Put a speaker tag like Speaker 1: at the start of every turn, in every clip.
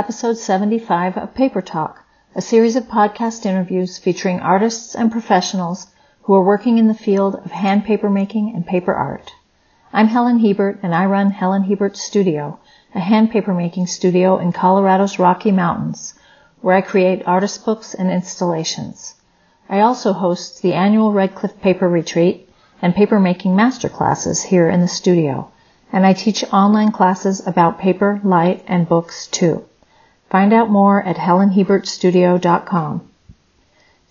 Speaker 1: episode 75 of Paper Talk, a series of podcast interviews featuring artists and professionals who are working in the field of hand paper making and paper art. I'm Helen Hiebert and I run Helen Hiebert Studio, a hand paper making studio in Colorado's Rocky Mountains, where I create artist books and installations. I also host the annual Red Cliff Paper Retreat and paper making masterclasses here in the studio, and I teach online classes about paper, light, and books too. Find out more at helenhiebertstudio.com.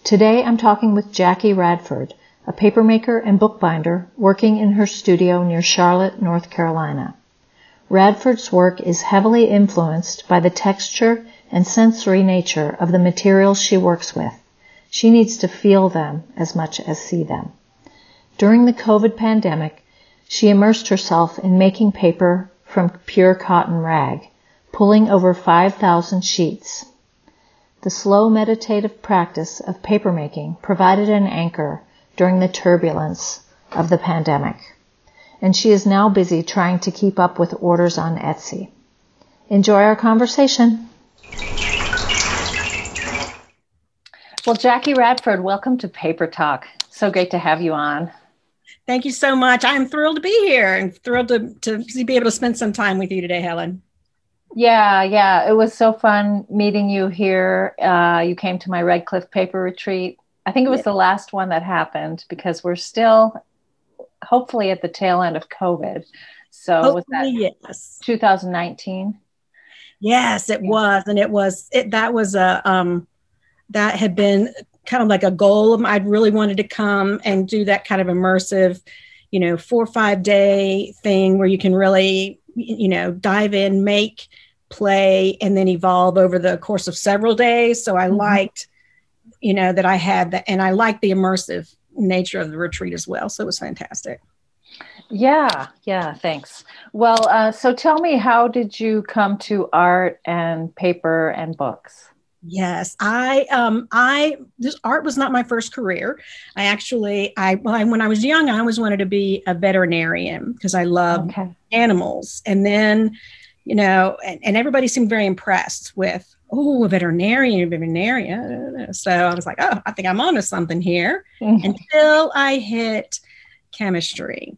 Speaker 1: Today I'm talking with Jackie Radford, a papermaker and bookbinder working in her studio near Charlotte, North Carolina. Radford's work is heavily influenced by the texture and sensory nature of the materials she works with. She needs to feel them as much as see them. During the COVID pandemic, she immersed herself in making paper from pure cotton rag, pulling over 5,000 sheets. The slow meditative practice of papermaking provided an anchor during the turbulence of the pandemic and she is now busy trying to keep up with orders on Etsy. Enjoy our conversation. Well, Jackie Radford, welcome to Paper Talk. So great to have you on.
Speaker 2: Thank you so much. I'm thrilled to be here and thrilled to, to be able to spend some time with you today, Helen.
Speaker 1: Yeah, yeah. It was so fun meeting you here. Uh, you came to my Red Cliff Paper Retreat. I think it was yeah. the last one that happened because we're still hopefully at the tail end of COVID. So hopefully, was that yes. 2019?
Speaker 2: Yes, it was. And it was, it, that was a, um, that had been kind of like a goal. I'd really wanted to come and do that kind of immersive, you know, four or five day thing where you can really, you know, dive in, make, play, and then evolve over the course of several days. So I mm-hmm. liked, you know, that I had that, and I liked the immersive nature of the retreat as well. So it was fantastic.
Speaker 1: Yeah, yeah, thanks. Well, uh, so tell me, how did you come to art and paper and books?
Speaker 2: Yes, I um I this art was not my first career. I actually I, well, I when I was young I always wanted to be a veterinarian because I love okay. Animals. And then, you know, and, and everybody seemed very impressed with oh, a veterinarian, a veterinarian. So I was like, oh, I think I'm onto something here mm-hmm. until I hit chemistry.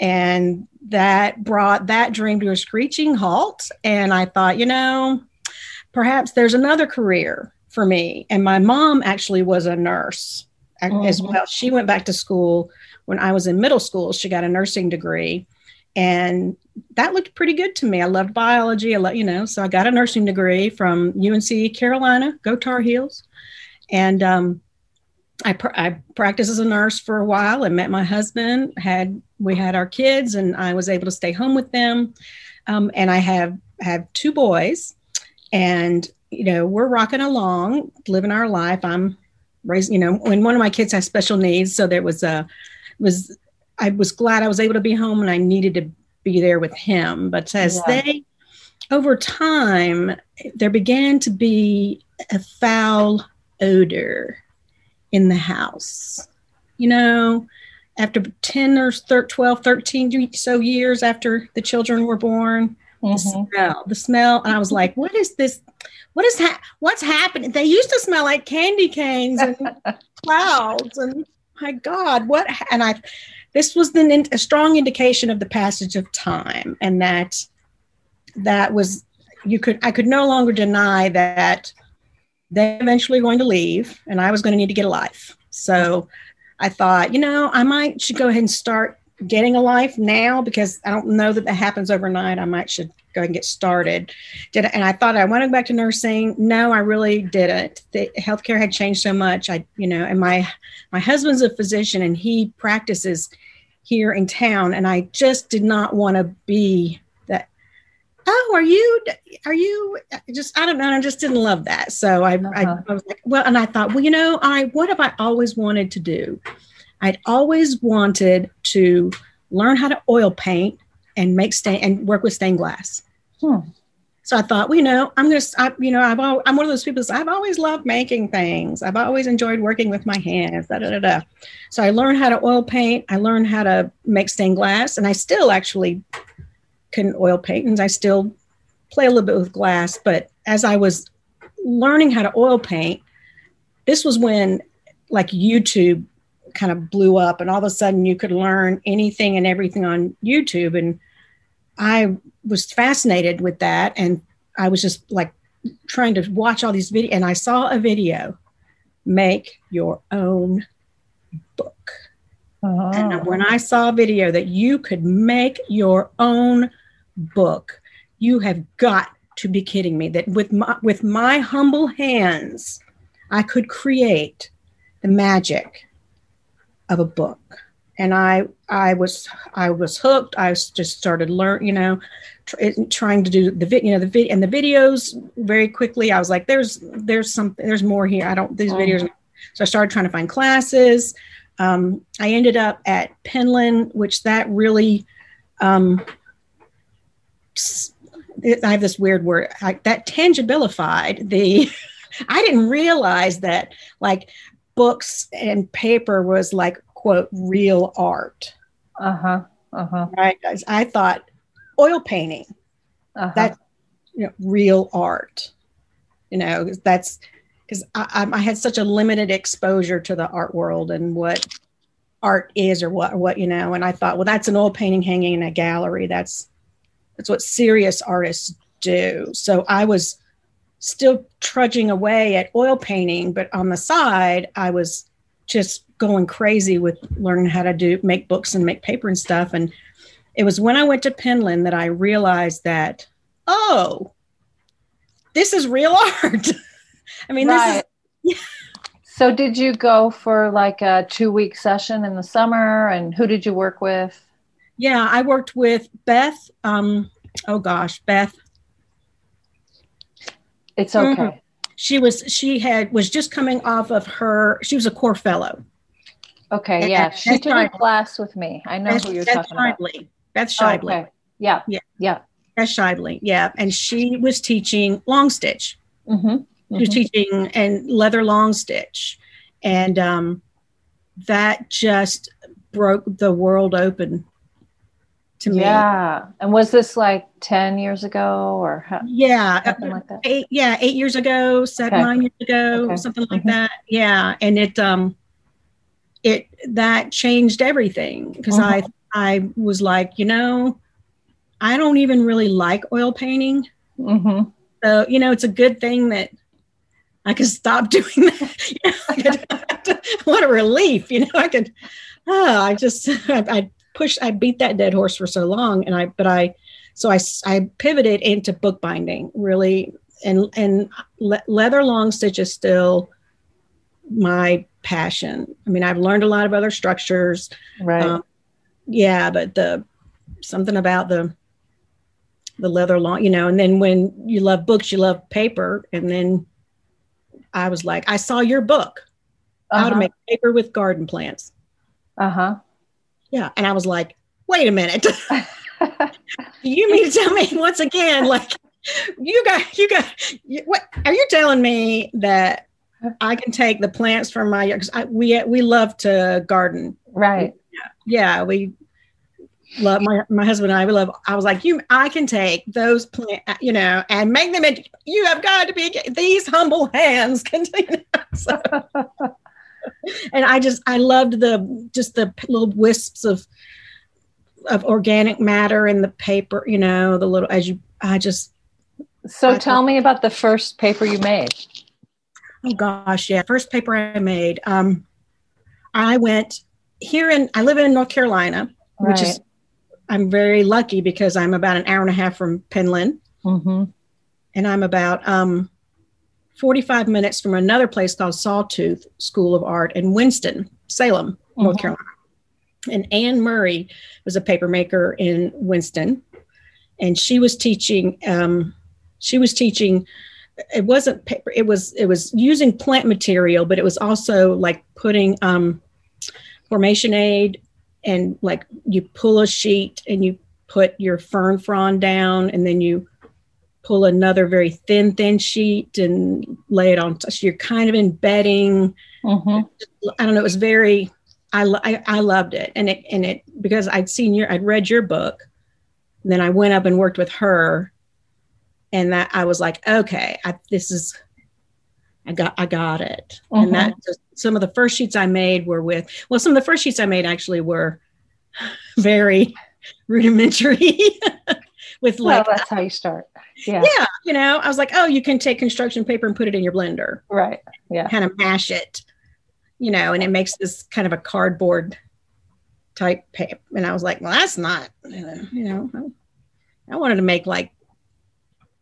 Speaker 2: And that brought that dream to a screeching halt. And I thought, you know, perhaps there's another career for me. And my mom actually was a nurse mm-hmm. as well. She went back to school when I was in middle school. She got a nursing degree. And that looked pretty good to me. I loved biology. I love, you know, so I got a nursing degree from UNC Carolina, go Tar Heels. And um, I, pr- I practiced as a nurse for a while and met my husband. Had we had our kids, and I was able to stay home with them. Um, and I have have two boys, and you know we're rocking along, living our life. I'm raising, you know, when one of my kids has special needs, so there was a was I was glad I was able to be home, and I needed to be there with him. But as yeah. they, over time, there began to be a foul odor in the house. You know, after 10 or 12, 13 so years after the children were born, mm-hmm. the smell, the smell. And I was like, what is this? What is ha- what's happening? They used to smell like candy canes and clouds. And my God, what? And I, this was the, a strong indication of the passage of time and that that was you could i could no longer deny that they're eventually going to leave and i was going to need to get a life. So i thought you know i might should go ahead and start getting a life now because i don't know that that happens overnight. I might should go ahead and get started. Did and i thought i wanted to go back to nursing. No i really didn't. The healthcare had changed so much. I you know and my my husband's a physician and he practices here in town and i just did not want to be that oh are you are you just i don't know i just didn't love that so I, uh-huh. I, I was like well and i thought well you know i what have i always wanted to do i'd always wanted to learn how to oil paint and make stain and work with stained glass. Hmm. So I thought, well, you know, I'm going to, you know, I've al- I'm one of those people. That I've always loved making things. I've always enjoyed working with my hands. Da, da, da, da. So I learned how to oil paint. I learned how to make stained glass, and I still actually can oil paint and I still play a little bit with glass. But as I was learning how to oil paint, this was when like YouTube kind of blew up and all of a sudden you could learn anything and everything on YouTube. And I was fascinated with that. And I was just like trying to watch all these videos. And I saw a video make your own book. And oh. when I saw a video that you could make your own book, you have got to be kidding me that with my with my humble hands I could create the magic of a book. And I I was I was hooked. I just started learn, you know, tr- trying to do the video, you know, the video and the videos very quickly. I was like, there's there's something there's more here. I don't these oh. videos. So I started trying to find classes. Um, I ended up at Penland, which that really, um, I have this weird word I, that tangibilified the. I didn't realize that like books and paper was like quote real art.
Speaker 1: Uh huh. Uh huh.
Speaker 2: Right, guys. I thought oil painting. Uh-huh. That's you know, real art. You know, that's because I, I, had such a limited exposure to the art world and what art is or what what you know and i thought well that's an oil painting hanging in a gallery that's that's what serious artists do so i was still trudging away at oil painting but on the side i was just going crazy with learning how to do make books and make paper and stuff and it was when i went to penland that i realized that oh this is real art I mean, right. this is.
Speaker 1: so, did you go for like a two week session in the summer? And who did you work with?
Speaker 2: Yeah, I worked with Beth. Um, oh gosh, Beth.
Speaker 1: It's okay. Mm-hmm.
Speaker 2: She was. She had was just coming off of her. She was a core fellow.
Speaker 1: Okay. And, yeah, she took a class with me. I know Beth, who you're Beth talking Shively. about.
Speaker 2: Beth Shively. Oh, okay.
Speaker 1: Yeah. Yeah. Yeah.
Speaker 2: Beth Shively. Yeah, and she was teaching long stitch. Mm-hmm mm-hmm. teaching and leather long stitch. And um, that just broke the world open to me.
Speaker 1: Yeah. And was this like 10 years ago or how,
Speaker 2: yeah, something like that? Eight, yeah, eight years ago, seven, okay. nine years ago, okay. something like mm-hmm. that. Yeah. And it, um, it, that changed everything because mm-hmm. I, I was like, you know, I don't even really like oil painting. Mm-hmm. So, you know, it's a good thing that I could stop doing that. You know, could, what a relief. You know, I could, oh, I just, I, I pushed, I beat that dead horse for so long. And I, but I, so I, I pivoted into bookbinding really. And, and le- leather long stitch is still my passion. I mean, I've learned a lot of other structures.
Speaker 1: Right. Um,
Speaker 2: yeah, but the, something about the, the leather long, you know, and then when you love books, you love paper. And then I was like, I saw your book, uh-huh. How to uh-huh. Make Paper with Garden Plants.
Speaker 1: Uh huh.
Speaker 2: Yeah. And I was like, wait a minute. you mean to tell me once again, like, you got, you got, you, what are you telling me that I can take the plants from my, I, we, we love to garden.
Speaker 1: Right.
Speaker 2: Yeah. yeah we, love my my husband and I we love I was like you I can take those plant uh, you know and make them into you have got to be these humble hands can you know, so. and I just I loved the just the little wisps of of organic matter in the paper you know the little as you I just
Speaker 1: so I tell me about the first paper you made
Speaker 2: oh gosh yeah first paper I made um I went here in I live in North Carolina right. which is I'm very lucky because I'm about an hour and a half from Penland. Mm-hmm. And I'm about um, 45 minutes from another place called Sawtooth School of Art in Winston, Salem, mm-hmm. North Carolina. And Anne Murray was a paper maker in Winston. And she was teaching, um, she was teaching, it wasn't paper, it was, it was using plant material, but it was also like putting um, formation aid and like you pull a sheet and you put your fern frond down and then you pull another very thin thin sheet and lay it on so you're kind of embedding mm-hmm. i don't know it was very I, I, I loved it and it and it because i'd seen your i'd read your book And then I went up and worked with her, and that I was like, okay, I, this is, I got, I got it. Mm-hmm. And that just, some of the first sheets I made were with, well, some of the first sheets I made actually were very rudimentary. with like,
Speaker 1: well, that's how you start.
Speaker 2: Yeah. Yeah. You know, I was like, oh, you can take construction paper and put it in your blender.
Speaker 1: Right. Yeah.
Speaker 2: Kind of mash it, you know, and it makes this kind of a cardboard type paper. And I was like, well, that's not, you know, I wanted to make like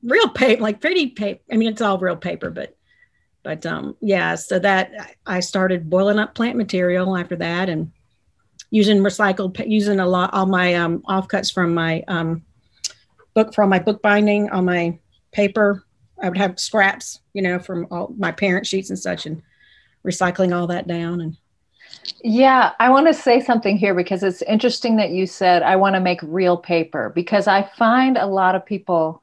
Speaker 2: real paper, like pretty paper. I mean, it's all real paper, but, but um, yeah, so that I started boiling up plant material after that and using recycled, using a lot, all my um, offcuts from my um, book, from my bookbinding on my paper. I would have scraps, you know, from all my parent sheets and such and recycling all that down and
Speaker 1: yeah, I want to say something here because it's interesting that you said I want to make real paper because I find a lot of people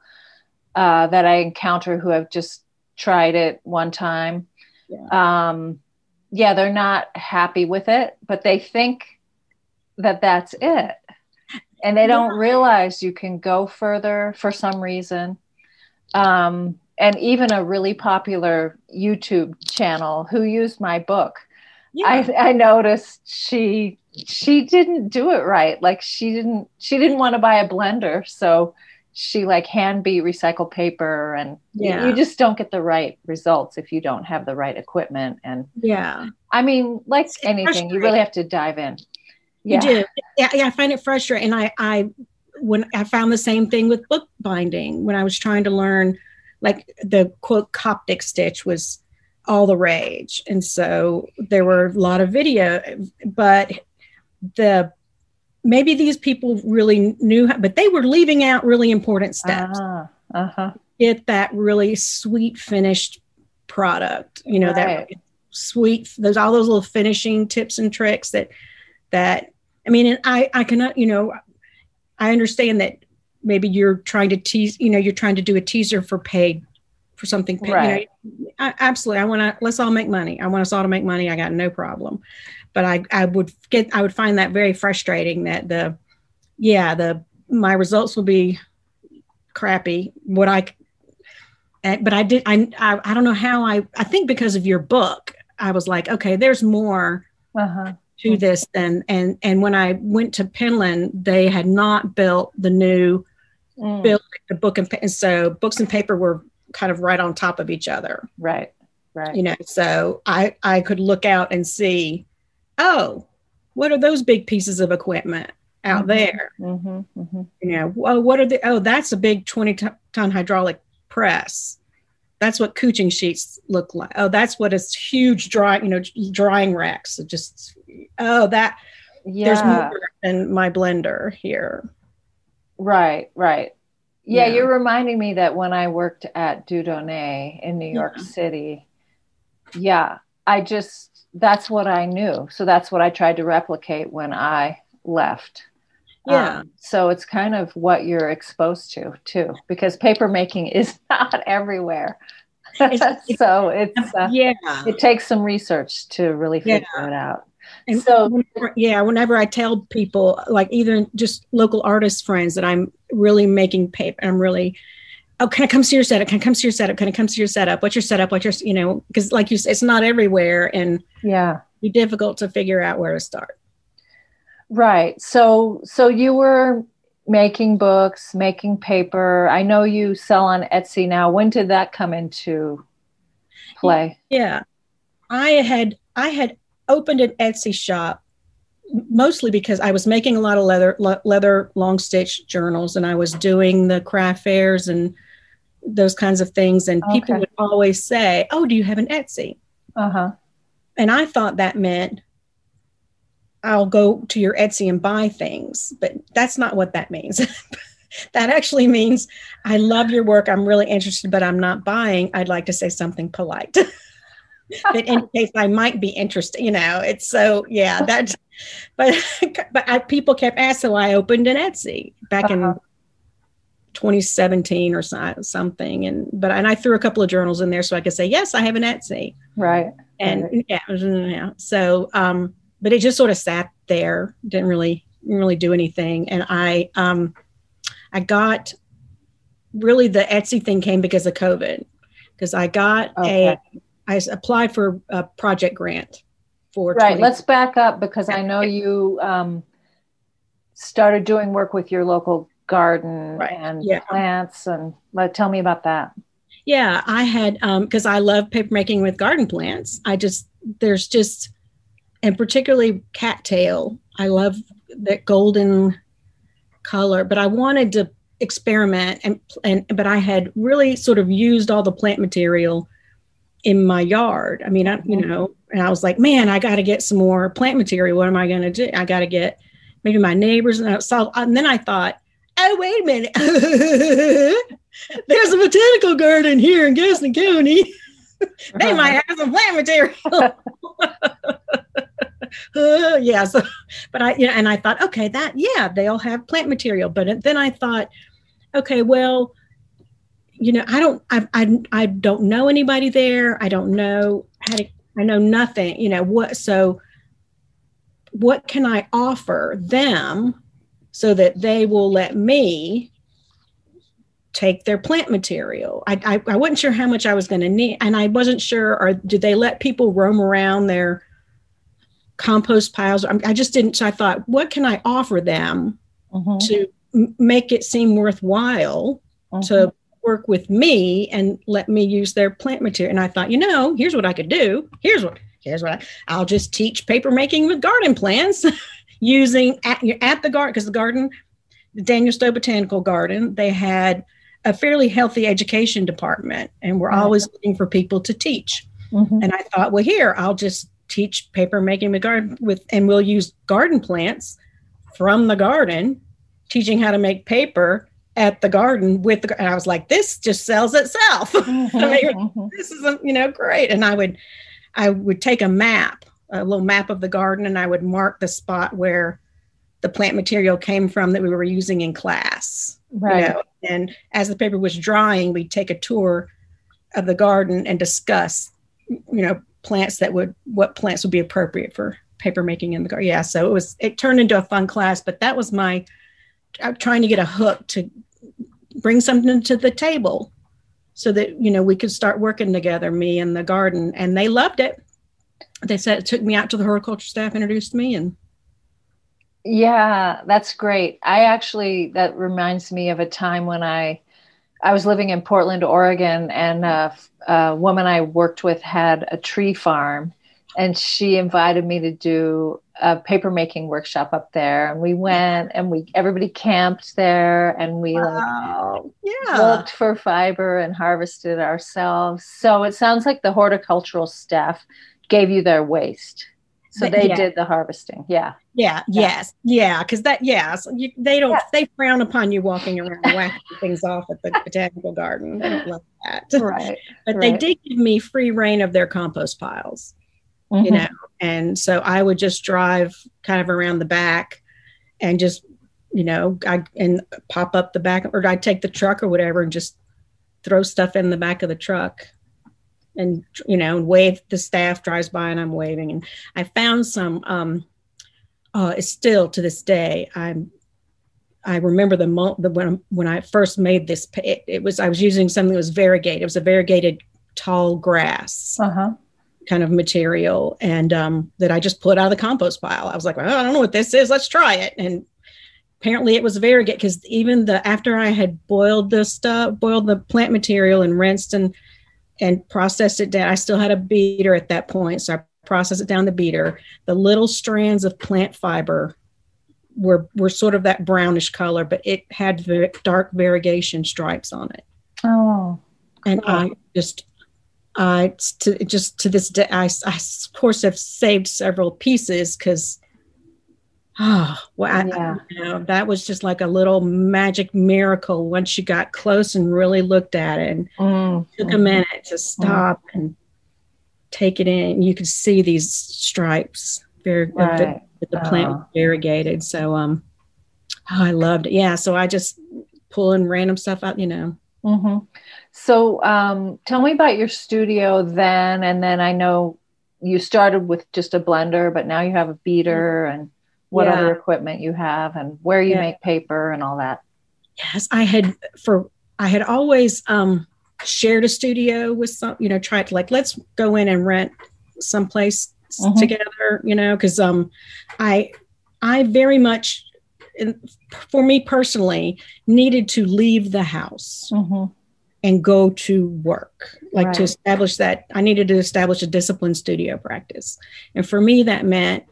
Speaker 1: uh, that I encounter who have just tried it one time. Yeah. Um, yeah, they're not happy with it, but they think that that's it. And they don't realize you can go further for some reason. Um, and even a really popular YouTube channel who used my book yeah. I, I noticed she she didn't do it right. Like she didn't she didn't want to buy a blender, so she like hand beat recycled paper and yeah. you, just don't get the right results if you don't have the right equipment and
Speaker 2: yeah
Speaker 1: i mean like it's anything you really have to dive in
Speaker 2: yeah. you do yeah, yeah i find it frustrating and i i when i found the same thing with book binding when i was trying to learn like the quote coptic stitch was all the rage. And so there were a lot of video, but the maybe these people really knew, how, but they were leaving out really important steps. Uh, uh-huh. Get that really sweet finished product, you know, right. that sweet, there's all those little finishing tips and tricks that, that, I mean, and I, I cannot, you know, I understand that maybe you're trying to tease, you know, you're trying to do a teaser for paid for something. Right. You know, I, absolutely. I want to, let's all make money. I want us all to make money. I got no problem. But I, I would get, I would find that very frustrating that the, yeah, the, my results will be crappy. What I, but I did, I, I, I don't know how I, I think because of your book, I was like, okay, there's more uh-huh. to this than, and, and when I went to Penland, they had not built the new, mm. built the book and, and so books and paper were kind of right on top of each other.
Speaker 1: Right. Right.
Speaker 2: You know, so I I could look out and see, oh, what are those big pieces of equipment out mm-hmm. there? Mm-hmm. Mm-hmm. You know, well, what are the? Oh, that's a big twenty ton hydraulic press. That's what couching sheets look like. Oh, that's what it's huge dry, you know, drying racks. So just oh, that yeah. there's more than my blender here.
Speaker 1: Right, right. Yeah, yeah, you're reminding me that when I worked at Dieu Donné in New York yeah. City, yeah, I just that's what I knew. So that's what I tried to replicate when I left.
Speaker 2: Yeah. Um,
Speaker 1: so it's kind of what you're exposed to too, because paper making is not everywhere. It's, so it's uh, yeah, it takes some research to really figure yeah. it out.
Speaker 2: And so, whenever, yeah, whenever I tell people, like either just local artist friends, that I'm really making paper, I'm really, oh, can I come see your setup? Can I come see your setup? Can I come see your setup? What's your setup? What's your, you know, because like you said, it's not everywhere, and
Speaker 1: yeah,
Speaker 2: be difficult to figure out where to start.
Speaker 1: Right. So, so you were making books, making paper. I know you sell on Etsy now. When did that come into play?
Speaker 2: Yeah, I had I had opened an Etsy shop mostly because I was making a lot of leather leather long stitch journals and I was doing the craft fairs and those kinds of things and okay. people would always say, "Oh, do you have an Etsy?"
Speaker 1: Uh-huh.
Speaker 2: And I thought that meant I'll go to your Etsy and buy things, but that's not what that means. that actually means I love your work. I'm really interested, but I'm not buying. I'd like to say something polite. that in case I might be interested, you know, it's so, yeah, that's, but, but I, people kept asking, why I opened an Etsy back uh-huh. in 2017 or so, something. And, but, and I threw a couple of journals in there so I could say, yes, I have an Etsy.
Speaker 1: Right.
Speaker 2: And right. Yeah, yeah. So, um, but it just sort of sat there, didn't really, didn't really do anything. And I, um, I got really the Etsy thing came because of COVID, because I got okay. a I applied for a project grant for
Speaker 1: right. 20- Let's back up because I know you um, started doing work with your local garden right. and yeah. plants, and let tell me about that.
Speaker 2: Yeah, I had because um, I love papermaking with garden plants. I just there's just and particularly cattail. I love that golden color, but I wanted to experiment and and but I had really sort of used all the plant material in my yard. I mean, I you mm-hmm. know, and I was like, man, I got to get some more plant material. What am I going to do? I got to get maybe my neighbors and I saw, and then I thought, oh wait a minute, there's a botanical garden here in Gaston County. they might have some plant material. uh, yeah. So, but I, yeah, and I thought, okay, that, yeah, they'll have plant material. But then I thought, okay, well, you know, I don't, I, I, I don't know anybody there. I don't know how to, I know nothing, you know, what, so what can I offer them so that they will let me take their plant material. I, I, I wasn't sure how much I was going to need, and I wasn't sure, or did they let people roam around their compost piles? I, I just didn't. So I thought, what can I offer them mm-hmm. to m- make it seem worthwhile mm-hmm. to work with me and let me use their plant material? And I thought, you know, here's what I could do. Here's what. Here's what I, I'll just teach paper making with garden plants using at, at the garden because the garden, the Daniel Stowe Botanical Garden, they had a fairly healthy education department and we're always looking for people to teach mm-hmm. and i thought well here i'll just teach paper making with garden with and we'll use garden plants from the garden teaching how to make paper at the garden with the and i was like this just sells itself mm-hmm. I mean, mm-hmm. this is you know great and i would i would take a map a little map of the garden and i would mark the spot where the plant material came from that we were using in class Right. You know? And as the paper was drying, we'd take a tour of the garden and discuss, you know, plants that would what plants would be appropriate for paper making in the garden. Yeah, so it was it turned into a fun class, but that was my I'm trying to get a hook to bring something to the table so that you know we could start working together, me and the garden, and they loved it. They said it took me out to the horticulture staff, introduced me, and
Speaker 1: yeah, that's great. I actually that reminds me of a time when I I was living in Portland, Oregon, and a, a woman I worked with had a tree farm, and she invited me to do a paper making workshop up there. And we went, and we everybody camped there, and we wow. like yeah. looked for fiber and harvested ourselves. So it sounds like the horticultural staff gave you their waste. So they yeah. did the harvesting. Yeah.
Speaker 2: Yeah. Yes. Yeah. Because that. Yeah. So you, they don't. Yeah. They frown upon you walking around whacking things off at the botanical garden. They don't love that.
Speaker 1: Right.
Speaker 2: but
Speaker 1: right.
Speaker 2: they did give me free reign of their compost piles. Mm-hmm. You know, and so I would just drive kind of around the back, and just you know, I and pop up the back, or I'd take the truck or whatever, and just throw stuff in the back of the truck and you know and wave the staff drives by and i'm waving. And i found some um uh it's still to this day i'm i remember the moment the, when, when i first made this it, it, was i was using something that was variegated. It was a variegated tall grass uh-huh. kind of material and um that i just put out of the compost pile. I was like well, i don't know what this is. Let's try it. And apparently it was variegated because even the after i had boiled the stuff boiled the plant material and rinsed and and processed it down. I still had a beater at that point, so I processed it down the beater. The little strands of plant fiber were were sort of that brownish color, but it had the dark variegation stripes on it.
Speaker 1: Oh,
Speaker 2: and cool. I just I to just to this day I, I of course have saved several pieces because Oh, well, yeah. I, you know, that was just like a little magic miracle once you got close and really looked at it and mm. took a minute to stop mm. and take it in. You could see these stripes very right. the, the, plant oh. variegated. So, um, oh, I loved it. Yeah. So I just pulling random stuff out, you know.
Speaker 1: Mm-hmm. So, um, tell me about your studio then. And then I know you started with just a blender, but now you have a beater and what yeah. other equipment you have and where you yeah. make paper and all that.
Speaker 2: Yes, I had for I had always um, shared a studio with some, you know, tried to like let's go in and rent someplace mm-hmm. together, you know, because um, I I very much, for me personally, needed to leave the house. Mm-hmm and go to work like right. to establish that i needed to establish a disciplined studio practice and for me that meant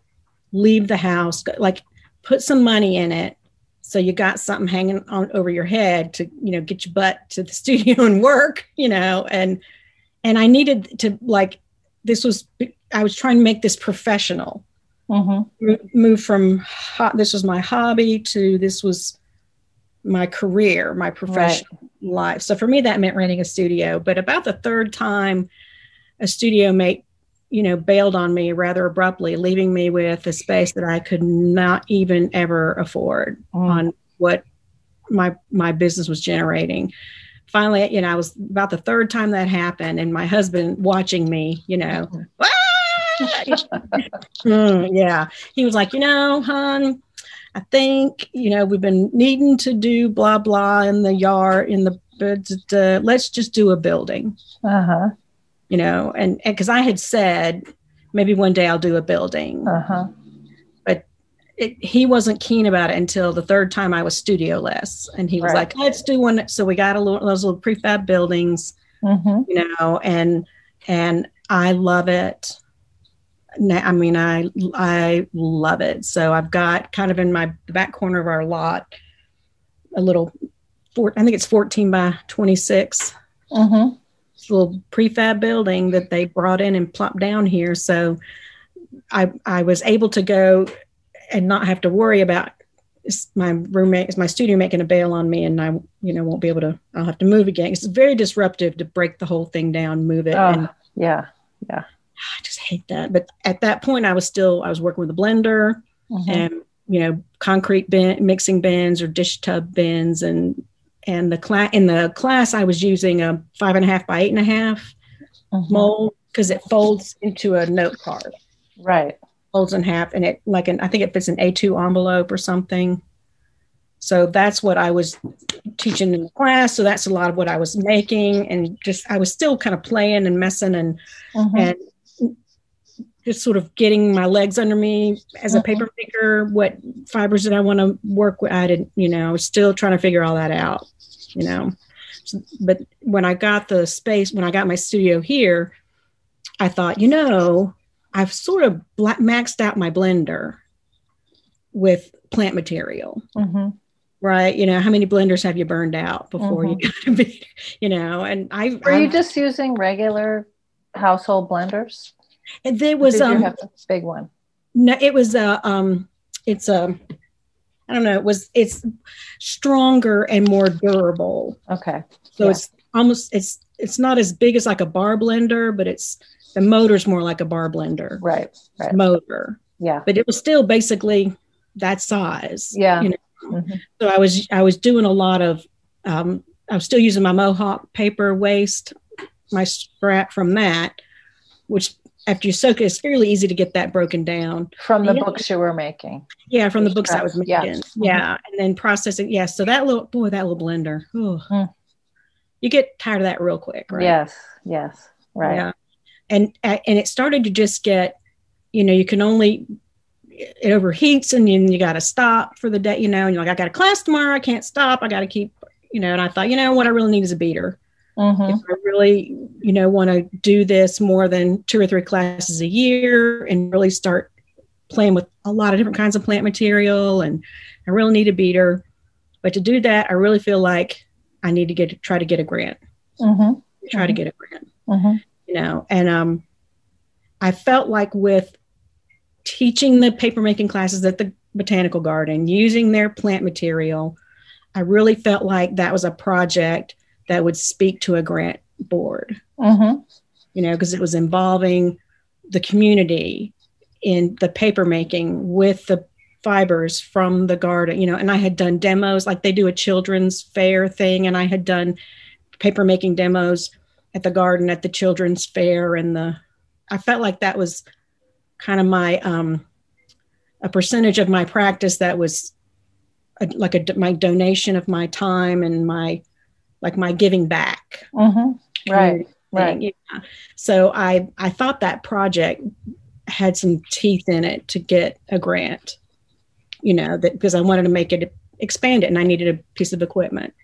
Speaker 2: leave the house like put some money in it so you got something hanging on over your head to you know get your butt to the studio and work you know and and i needed to like this was i was trying to make this professional mm-hmm. move from this was my hobby to this was my career my professional right. life so for me that meant renting a studio but about the third time a studio mate you know, bailed on me rather abruptly, leaving me with a space that I could not even ever afford mm. on what my my business was generating. Finally, you know, I was about the third time that happened, and my husband watching me, you know, mm, yeah, he was like, you know, hon, I think you know we've been needing to do blah blah in the yard in the uh, let's just do a building. Uh huh you know, and because I had said maybe one day I'll do a building. Uh-huh. But it, he wasn't keen about it until the third time I was studioless. And he was right. like, let's do one. So we got a little, those little prefab buildings, mm-hmm. you know, and, and I love it. I mean, I, I love it. So I've got kind of in my back corner of our lot, a little, four, I think it's 14 by 26. Mm-hmm little prefab building that they brought in and plopped down here. So I I was able to go and not have to worry about my roommate, is my studio making a bail on me, and I you know won't be able to. I'll have to move again. It's very disruptive to break the whole thing down, move it. Oh, and,
Speaker 1: yeah, yeah.
Speaker 2: I just hate that. But at that point, I was still I was working with a blender mm-hmm. and you know concrete bin, mixing bins or dish tub bins and and the class in the class I was using a five and a half by eight and a half mm-hmm. mold because it folds into a note card.
Speaker 1: Right.
Speaker 2: Folds in half and it like an I think it fits an A2 envelope or something. So that's what I was teaching in the class. So that's a lot of what I was making and just I was still kind of playing and messing and mm-hmm. and just sort of getting my legs under me as a mm-hmm. paper maker. What fibers did I want to work with? I didn't, you know, I was still trying to figure all that out you know. So, but when I got the space, when I got my studio here, I thought, you know, I've sort of black, maxed out my blender with plant material. Mm-hmm. Right. You know, how many blenders have you burned out before mm-hmm. you got to be, you know, and I.
Speaker 1: Were you just using regular household blenders?
Speaker 2: And there was
Speaker 1: um, a big one.
Speaker 2: No, it was a, um, it's a, I don't know, it was it's stronger and more durable.
Speaker 1: Okay.
Speaker 2: So yeah. it's almost it's it's not as big as like a bar blender, but it's the motor's more like a bar blender.
Speaker 1: Right. Right.
Speaker 2: Motor.
Speaker 1: Yeah.
Speaker 2: But it was still basically that size.
Speaker 1: Yeah. You know?
Speaker 2: mm-hmm. So I was I was doing a lot of um, I was still using my Mohawk paper waste, my scrap from that, which after you soak it, it's fairly easy to get that broken down.
Speaker 1: From the books you were making.
Speaker 2: Yeah, from the books I was making. Yeah. Mm-hmm. yeah. And then processing. Yeah. So that little boy, that little blender. Mm. You get tired of that real quick, right?
Speaker 1: Yes. Yes. Right. Yeah.
Speaker 2: And and it started to just get, you know, you can only it overheats and then you got to stop for the day, you know, and you're like, I got a class tomorrow. I can't stop. I got to keep, you know, and I thought, you know, what I really need is a beater. Mm-hmm. If I really, you know, want to do this more than two or three classes a year and really start playing with a lot of different kinds of plant material, and I really need a beater. But to do that, I really feel like I need to get try to get a grant. Mm-hmm. Try mm-hmm. to get a grant. Mm-hmm. You know, and um, I felt like with teaching the paper making classes at the botanical garden, using their plant material, I really felt like that was a project that would speak to a grant board. Mm-hmm. You know, because it was involving the community in the paper making with the fibers from the garden, you know, and I had done demos like they do a children's fair thing, and I had done paper making demos at the garden at the children's fair and the I felt like that was kind of my um a percentage of my practice that was a, like a my donation of my time and my like my giving back.
Speaker 1: Mm-hmm. Right. Right.
Speaker 2: Yeah. So I I thought that project had some teeth in it to get a grant. You know that because I wanted to make it expand it, and I needed a piece of equipment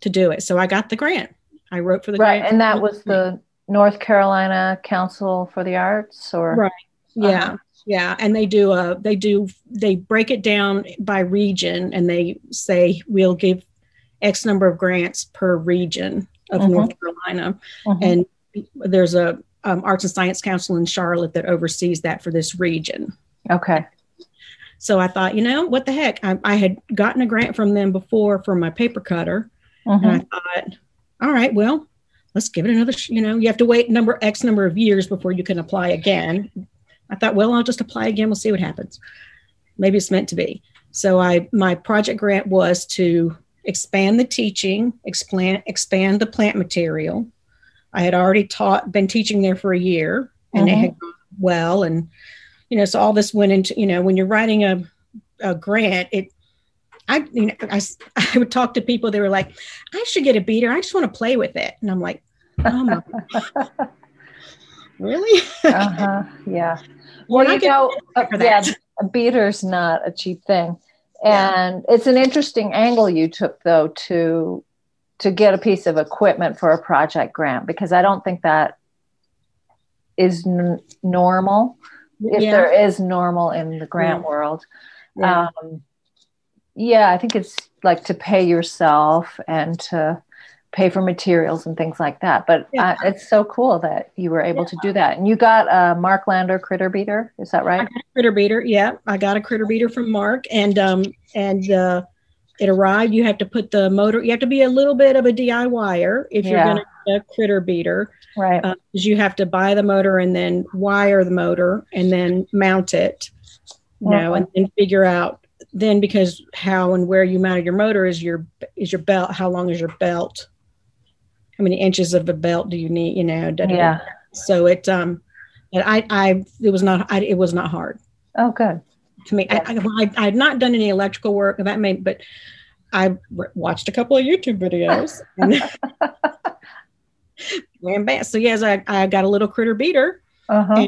Speaker 2: to do it. So I got the grant. I wrote for the
Speaker 1: right,
Speaker 2: grant.
Speaker 1: and that was the North Carolina Council for the Arts, or
Speaker 2: right. Yeah. Uh-huh. Yeah, and they do a they do they break it down by region and they say we'll give X number of grants per region of mm-hmm. North Carolina, mm-hmm. and there's a um, Arts and Science Council in Charlotte that oversees that for this region.
Speaker 1: Okay.
Speaker 2: So I thought, you know, what the heck? I, I had gotten a grant from them before for my paper cutter, mm-hmm. and I thought, all right, well, let's give it another. Sh-. You know, you have to wait number X number of years before you can apply again. I thought, well, I'll just apply again. We'll see what happens. Maybe it's meant to be. So I my project grant was to expand the teaching, expand expand the plant material. I had already taught, been teaching there for a year, and mm-hmm. it had gone well. And you know, so all this went into you know when you're writing a a grant, it I, you know, I, I would talk to people. They were like, "I should get a beater. I just want to play with it." And I'm like, "Oh my, really?"
Speaker 1: uh-huh. Yeah. Well, you know, yeah, a beater's not a cheap thing, and yeah. it's an interesting angle you took though to to get a piece of equipment for a project grant because I don't think that is n- normal. If yeah. there is normal in the grant yeah. world. Um, yeah, I think it's like to pay yourself and to pay for materials and things like that. But yeah. uh, it's so cool that you were able yeah. to do that. And you got a Mark Lander critter beater, is that right?
Speaker 2: critter beater, yeah. I got a critter beater from Mark, and um, and uh, it arrived. You have to put the motor. You have to be a little bit of a DIYer if you're going to a critter beater,
Speaker 1: right?
Speaker 2: Because uh, you have to buy the motor and then wire the motor and then mount it, you know, uh-huh. and then figure out then because how and where you mounted your motor is your is your belt. How long is your belt? How many inches of a belt do you need? You know,
Speaker 1: da, da, yeah.
Speaker 2: Da. So it um, I I it was not I, it was not hard.
Speaker 1: Oh, good.
Speaker 2: To me, yeah. I, I I had not done any electrical work that may, but I watched a couple of YouTube videos. And bam, So yes, I, I got a little critter beater.
Speaker 1: Uh-huh.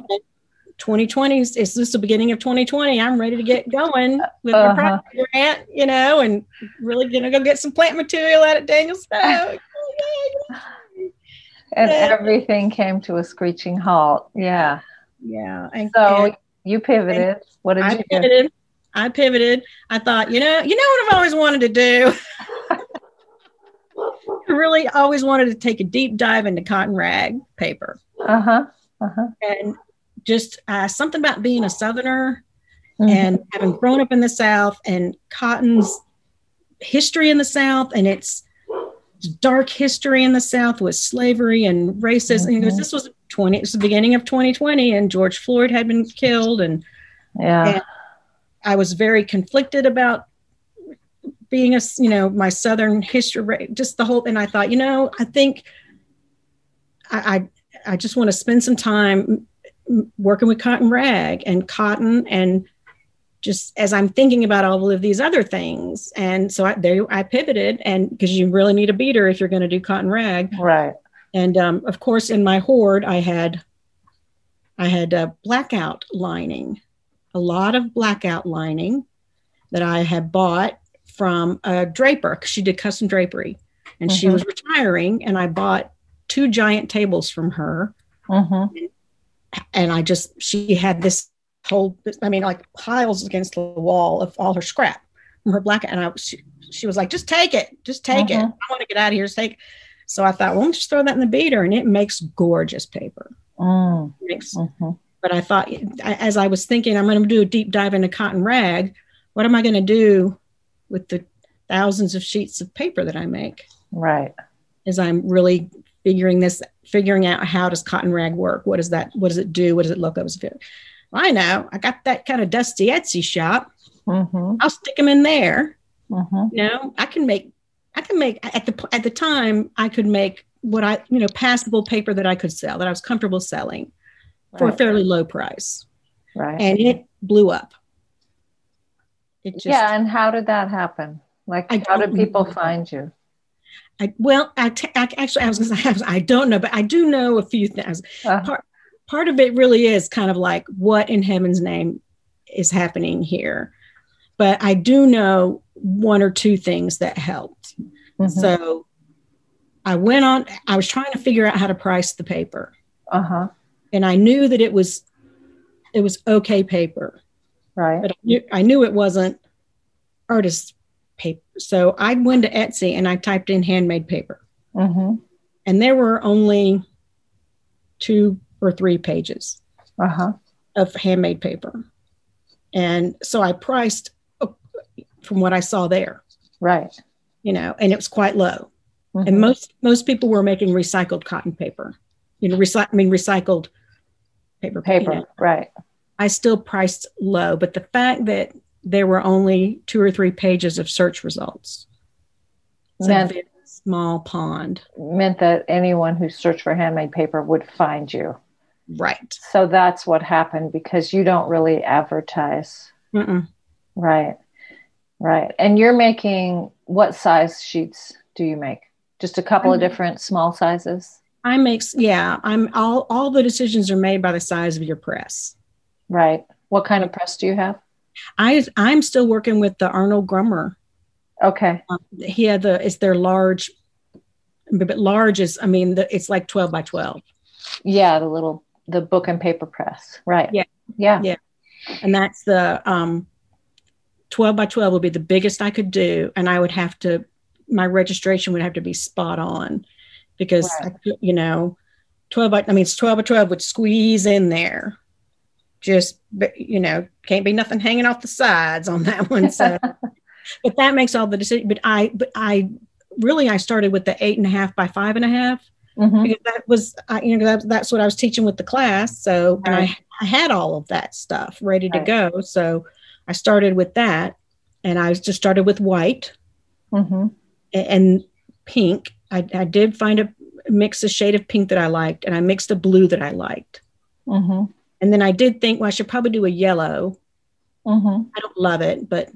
Speaker 2: 2020 is this is the beginning of 2020. I'm ready to get going with uh-huh. my project you know, and really gonna go get some plant material out at Daniel Stowe
Speaker 1: and everything came to a screeching halt. Yeah.
Speaker 2: Yeah.
Speaker 1: And so and, you pivoted. What did I you pivoted.
Speaker 2: do? I pivoted. I thought, you know, you know what I've always wanted to do. I really always wanted to take a deep dive into cotton rag paper.
Speaker 1: Uh huh. Uh huh.
Speaker 2: And just uh, something about being a Southerner mm-hmm. and having grown up in the South and cotton's history in the South and its dark history in the South with slavery and racism. Mm-hmm. This was 20, it's the beginning of 2020, and George Floyd had been killed. And,
Speaker 1: yeah. And
Speaker 2: I was very conflicted about being a, you know, my Southern history, just the whole, and I thought, you know, I think I, I, I just want to spend some time working with cotton rag and cotton and just as I'm thinking about all of these other things. And so I, there I pivoted and because you really need a beater if you're going to do cotton rag.
Speaker 1: Right.
Speaker 2: And um, of course, in my hoard, I had, I had a blackout lining, a lot of blackout lining that I had bought from a draper because she did custom drapery and mm-hmm. she was retiring and I bought two giant tables from her.
Speaker 1: Mm-hmm.
Speaker 2: And, and I just, she had this whole i mean like piles against the wall of all her scrap from her black and i she, she was like just take it just take uh-huh. it i want to get out of here just take so i thought well let's just throw that in the beater and it makes gorgeous paper.
Speaker 1: Mm.
Speaker 2: makes, uh-huh. but i thought as i was thinking i'm going to do a deep dive into cotton rag. What am i going to do with the thousands of sheets of paper that i make?
Speaker 1: Right.
Speaker 2: As i'm really figuring this figuring out how does cotton rag work? What does that what does it do? What does it look like I know I got that kind of dusty Etsy shop.
Speaker 1: Mm-hmm.
Speaker 2: I'll stick them in there.
Speaker 1: Mm-hmm.
Speaker 2: You know, I can make, I can make at the at the time I could make what I you know passable paper that I could sell that I was comfortable selling right. for a fairly low price.
Speaker 1: Right.
Speaker 2: And it blew up.
Speaker 1: it just, yeah. And how did that happen? Like, I how did people find you?
Speaker 2: I, well, I, t- I actually, I was going to say, I don't know, but I do know a few things. Uh-huh. Part, part of it really is kind of like what in heaven's name is happening here. But I do know one or two things that helped. Mm-hmm. So I went on, I was trying to figure out how to price the paper.
Speaker 1: Uh-huh.
Speaker 2: And I knew that it was it was okay paper.
Speaker 1: Right. But
Speaker 2: I knew, I knew it wasn't artist paper. So I went to Etsy and I typed in handmade paper.
Speaker 1: Mm-hmm.
Speaker 2: And there were only two or three pages
Speaker 1: uh-huh.
Speaker 2: of handmade paper. And so I priced uh, from what I saw there.
Speaker 1: Right.
Speaker 2: You know, and it was quite low. Mm-hmm. And most most people were making recycled cotton paper. You know, recy- I mean recycled paper.
Speaker 1: Paper, you know. right.
Speaker 2: I still priced low, but the fact that there were only two or three pages of search results. It's meant, a small pond.
Speaker 1: Meant that anyone who searched for handmade paper would find you.
Speaker 2: Right.
Speaker 1: So that's what happened because you don't really advertise.
Speaker 2: Mm-mm.
Speaker 1: Right. Right. And you're making what size sheets do you make? Just a couple mm-hmm. of different small sizes?
Speaker 2: I make yeah, I'm all all the decisions are made by the size of your press.
Speaker 1: Right. What kind of press do you have?
Speaker 2: I I'm still working with the Arnold Grummer.
Speaker 1: Okay.
Speaker 2: Um, he had the it's their large but large is I mean the, it's like 12 by 12.
Speaker 1: Yeah, the little the book and paper press. Right.
Speaker 2: Yeah.
Speaker 1: Yeah.
Speaker 2: Yeah. And that's the um 12 by 12 would be the biggest I could do and I would have to my registration would have to be spot on because right. you know 12 by I mean it's 12 by 12 would squeeze in there just you know can't be nothing hanging off the sides on that one so but that makes all the decision but i but i really i started with the eight and a half by five and a half mm-hmm. because that was I, you know that, that's what i was teaching with the class so right. and I, I had all of that stuff ready to go so i started with that and i just started with white
Speaker 1: mm-hmm.
Speaker 2: and, and, pink I, I did find a mix a shade of pink that i liked and i mixed a blue that i liked
Speaker 1: mm-hmm.
Speaker 2: And then I did think, well, I should probably do a yellow.
Speaker 1: Mm-hmm.
Speaker 2: I don't love it, but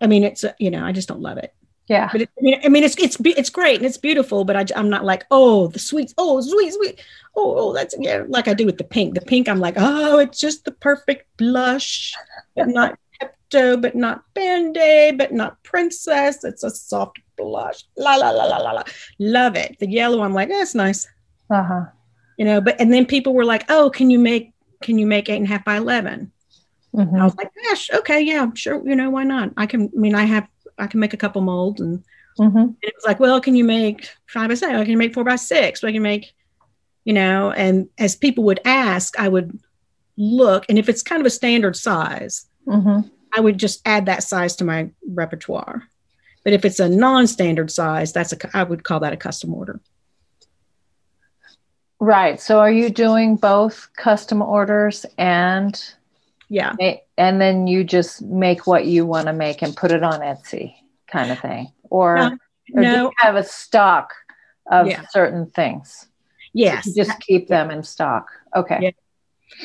Speaker 2: I mean, it's you know, I just don't love it.
Speaker 1: Yeah.
Speaker 2: But it, I mean, I mean, it's it's it's great and it's beautiful, but I, I'm not like, oh, the sweets, oh, sweet, sweet, oh, oh, that's yeah, like I do with the pink. The pink, I'm like, oh, it's just the perfect blush, but not Pepto, but not Band Aid, but not Princess. It's a soft blush. La la la la la la. Love it. The yellow, I'm like, that's nice.
Speaker 1: Uh huh
Speaker 2: you know but and then people were like oh can you make can you make eight and a half by 11 mm-hmm. i was like gosh okay yeah sure you know why not i can i mean i have i can make a couple molds and,
Speaker 1: mm-hmm. and
Speaker 2: it was like well can you make five by seven i can make four by six i can make you know and as people would ask i would look and if it's kind of a standard size
Speaker 1: mm-hmm.
Speaker 2: i would just add that size to my repertoire but if it's a non-standard size that's a i would call that a custom order
Speaker 1: Right. So are you doing both custom orders and
Speaker 2: yeah.
Speaker 1: And then you just make what you want to make and put it on Etsy kind of thing. Or, no, or no. have a stock of yeah. certain things?
Speaker 2: Yes.
Speaker 1: So just keep them in stock. Okay.
Speaker 2: Yeah.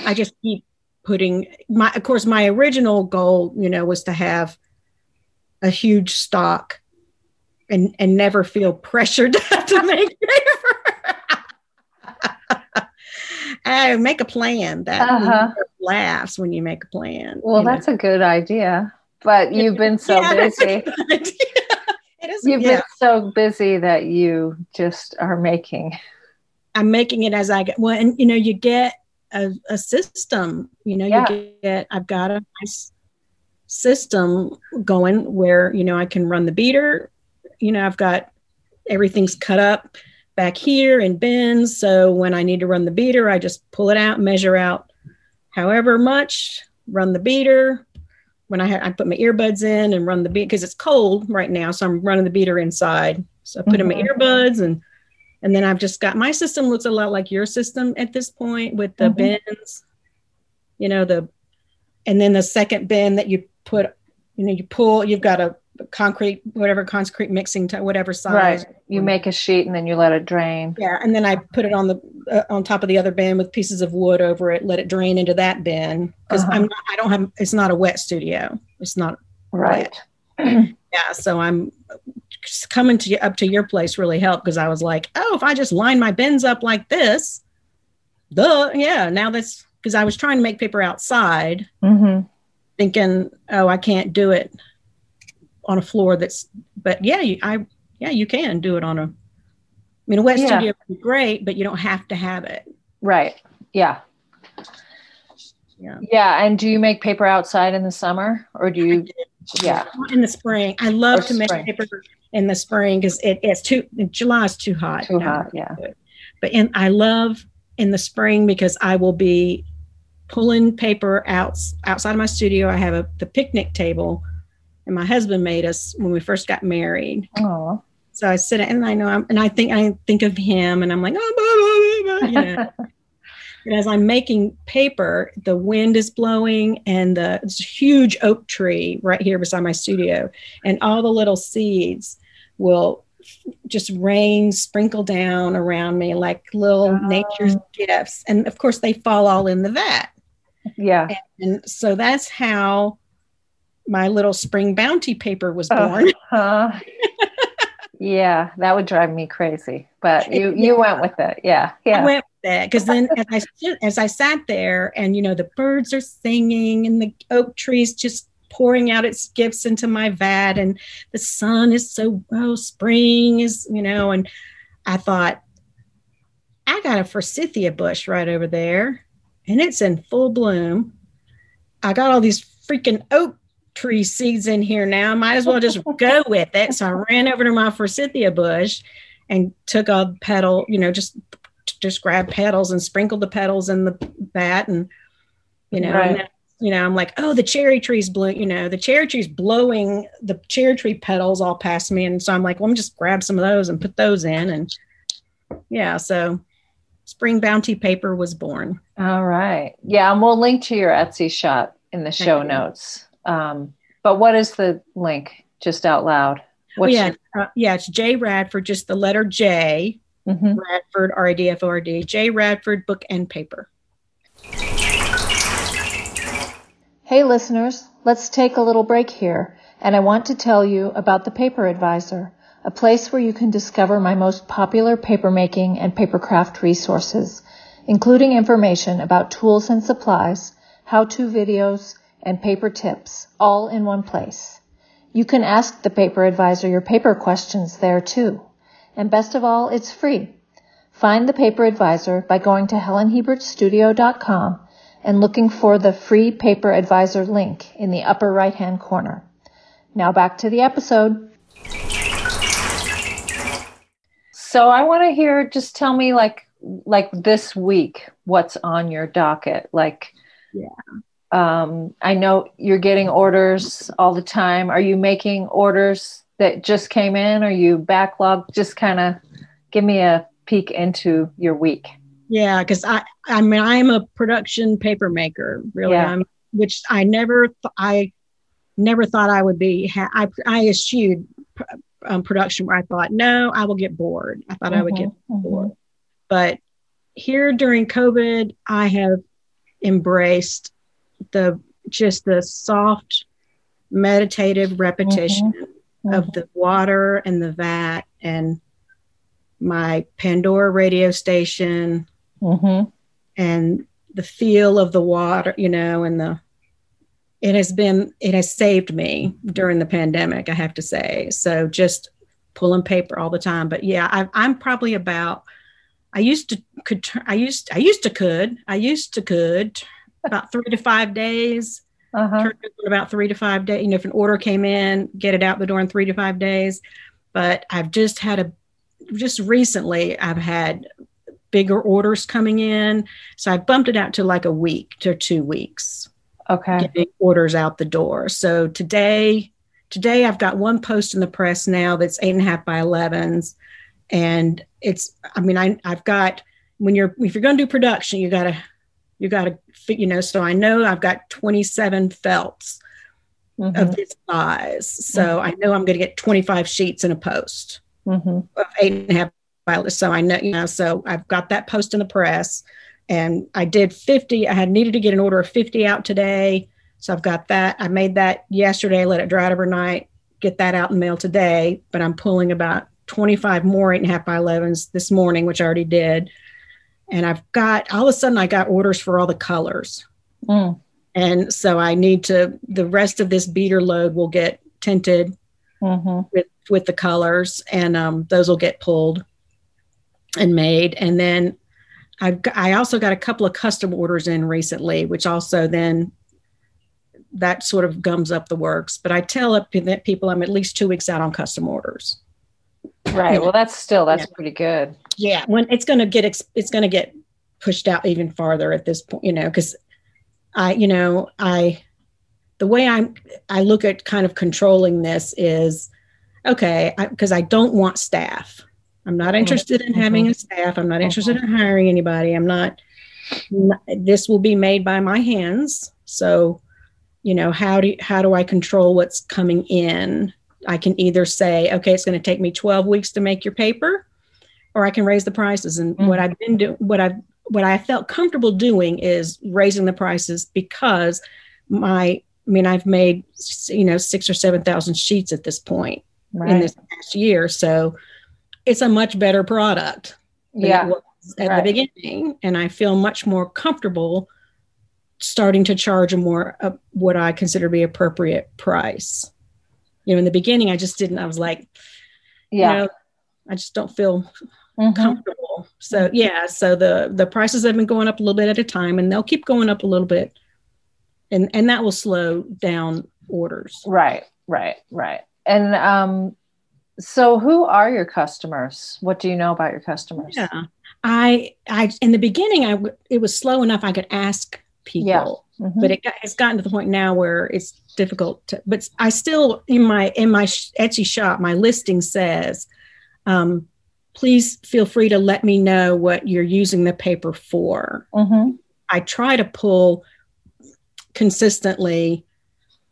Speaker 2: I just keep putting my of course my original goal, you know, was to have a huge stock and and never feel pressured to make uh, make a plan that uh-huh. Laughs when you make a plan.
Speaker 1: Well, that's know. a good idea. But you've been so yeah, busy. You've yeah. been so busy that you just are making.
Speaker 2: I'm making it as I get. Well, and you know, you get a, a system. You know, yeah. you get. I've got a nice system going where you know I can run the beater. You know, I've got everything's cut up back here in bins. So when I need to run the beater, I just pull it out, measure out however much, run the beater. When I, ha- I put my earbuds in and run the beat because it's cold right now, so I'm running the beater inside. So I put mm-hmm. in my mm-hmm. earbuds and and then I've just got my system looks a lot like your system at this point with the mm-hmm. bins, you know, the and then the second bin that you put, you know, you pull, you've got a concrete, whatever concrete mixing to whatever size.
Speaker 1: Right. You make a sheet and then you let it drain.
Speaker 2: Yeah, and then I put it on the uh, on top of the other bin with pieces of wood over it. Let it drain into that bin because uh-huh. I'm not, I don't have. It's not a wet studio. It's not
Speaker 1: right.
Speaker 2: yeah, so I'm coming to up to your place really helped because I was like, oh, if I just line my bins up like this, the yeah. Now that's because I was trying to make paper outside, mm-hmm. thinking, oh, I can't do it on a floor that's but yeah you, i yeah you can do it on a i mean a wet yeah. studio would be great but you don't have to have it.
Speaker 1: Right. Yeah. Yeah. Yeah and do you make paper outside in the summer or do you yeah.
Speaker 2: In the spring. I love or to spring. make paper in the spring because it, it's too july is too hot.
Speaker 1: Too hot yeah.
Speaker 2: but in i love in the spring because i will be pulling paper out outside of my studio. I have a the picnic table and my husband made us when we first got married.
Speaker 1: Oh.
Speaker 2: So I sit and I know I'm, and I think I think of him and I'm like, oh, blah, blah, blah, you know. and as I'm making paper, the wind is blowing and the huge oak tree right here beside my studio, and all the little seeds will just rain sprinkle down around me like little oh. nature's gifts. And of course, they fall all in the vat.
Speaker 1: Yeah.
Speaker 2: And, and so that's how my little spring bounty paper was born. Uh-huh.
Speaker 1: yeah, that would drive me crazy. But you you yeah. went with it. Yeah. Yeah.
Speaker 2: I went with it because then as I as I sat there and you know the birds are singing and the oak trees just pouring out its gifts into my vat and the sun is so oh spring is you know and I thought I got a forsythia bush right over there and it's in full bloom. I got all these freaking oak tree seeds in here now. I Might as well just go with it. So I ran over to my forsythia bush and took a petal, you know, just just grab petals and sprinkled the petals in the bat and you know, right. and then, you know, I'm like, oh, the cherry tree's blue, you know, the cherry tree's blowing the cherry tree petals all past me. And so I'm like, well, I'm just grab some of those and put those in. And yeah, so spring bounty paper was born.
Speaker 1: All right. Yeah. And we'll link to your Etsy shop in the show notes. Um, but what is the link? Just out loud.
Speaker 2: What's yeah, your- uh, yeah, it's J Radford, just the letter J. Mm-hmm. Radford, R A D F O R D. J Radford Book and Paper.
Speaker 1: Hey, listeners, let's take a little break here, and I want to tell you about the Paper Advisor, a place where you can discover my most popular papermaking and papercraft resources, including information about tools and supplies, how-to videos, and paper tips all in one place. You can ask the paper advisor your paper questions there too. And best of all, it's free. Find the paper advisor by going to helenhiebertstudio.com and looking for the free paper advisor link in the upper right hand corner. Now back to the episode. So I want to hear just tell me like like this week what's on your docket like
Speaker 2: yeah
Speaker 1: um, I know you're getting orders all the time. Are you making orders that just came in? Are you backlogged? Just kind of give me a peek into your week.
Speaker 2: Yeah, because I, I mean, I'm a production paper maker, really. Yeah. I'm, which I never, th- I never thought I would be. Ha- I, I eschewed um, production where I thought, no, I will get bored. I thought mm-hmm, I would get mm-hmm. bored. But here during COVID, I have embraced the just the soft meditative repetition mm-hmm. of the water and the vat and my Pandora radio station mm-hmm. and the feel of the water, you know, and the it has been it has saved me during the pandemic, I have to say. So just pulling paper all the time. But yeah, I, I'm probably about I used to could I used I used to could I used to could about three to five days. Uh-huh. about three to five days. You know, if an order came in, get it out the door in three to five days. But I've just had a, just recently, I've had bigger orders coming in. So I bumped it out to like a week to two weeks.
Speaker 1: Okay.
Speaker 2: Getting orders out the door. So today, today I've got one post in the press now that's eight and a half by 11s. And it's, I mean, I, I've got, when you're, if you're going to do production, you got to you got to, you know, so I know I've got 27 felts mm-hmm. of this size. So mm-hmm. I know I'm going to get 25 sheets in a post mm-hmm. of eight and a half by so I know, you know, so I've got that post in the press and I did 50. I had needed to get an order of 50 out today. So I've got that. I made that yesterday, let it dry overnight, get that out in mail today. But I'm pulling about 25 more eight and a half by 11s this morning, which I already did. And I've got all of a sudden I got orders for all the colors. Mm. And so I need to, the rest of this beater load will get tinted mm-hmm. with, with the colors and um, those will get pulled and made. And then I've, I also got a couple of custom orders in recently, which also then that sort of gums up the works. But I tell people I'm at least two weeks out on custom orders.
Speaker 1: Right. Well, that's still that's yeah. pretty good.
Speaker 2: Yeah. When it's going to get it's going to get pushed out even farther at this point, you know, because I, you know, I the way I'm I look at kind of controlling this is okay because I, I, don't want staff. I'm not mm-hmm. interested in having mm-hmm. a staff. I'm not interested in hiring anybody. I'm not, not. This will be made by my hands. So, you know, how do how do I control what's coming in? I can either say, okay, it's going to take me 12 weeks to make your paper, or I can raise the prices. And mm-hmm. what I've been doing, what I've what I felt comfortable doing is raising the prices because my I mean, I've made you know six or seven thousand sheets at this point right. in this past year, so it's a much better product.
Speaker 1: yeah,
Speaker 2: at right. the beginning, and I feel much more comfortable starting to charge a more uh, what I consider to be appropriate price. You know, in the beginning, I just didn't. I was like, yeah, you know, I just don't feel mm-hmm. comfortable. So yeah, so the the prices have been going up a little bit at a time, and they'll keep going up a little bit, and and that will slow down orders.
Speaker 1: Right, right, right. And um, so who are your customers? What do you know about your customers?
Speaker 2: Yeah, I I in the beginning, I it was slow enough I could ask people. Yeah. Mm-hmm. But it got, it's gotten to the point now where it's difficult to. But I still in my in my Etsy shop, my listing says, um, please feel free to let me know what you're using the paper for. Mm-hmm. I try to pull consistently,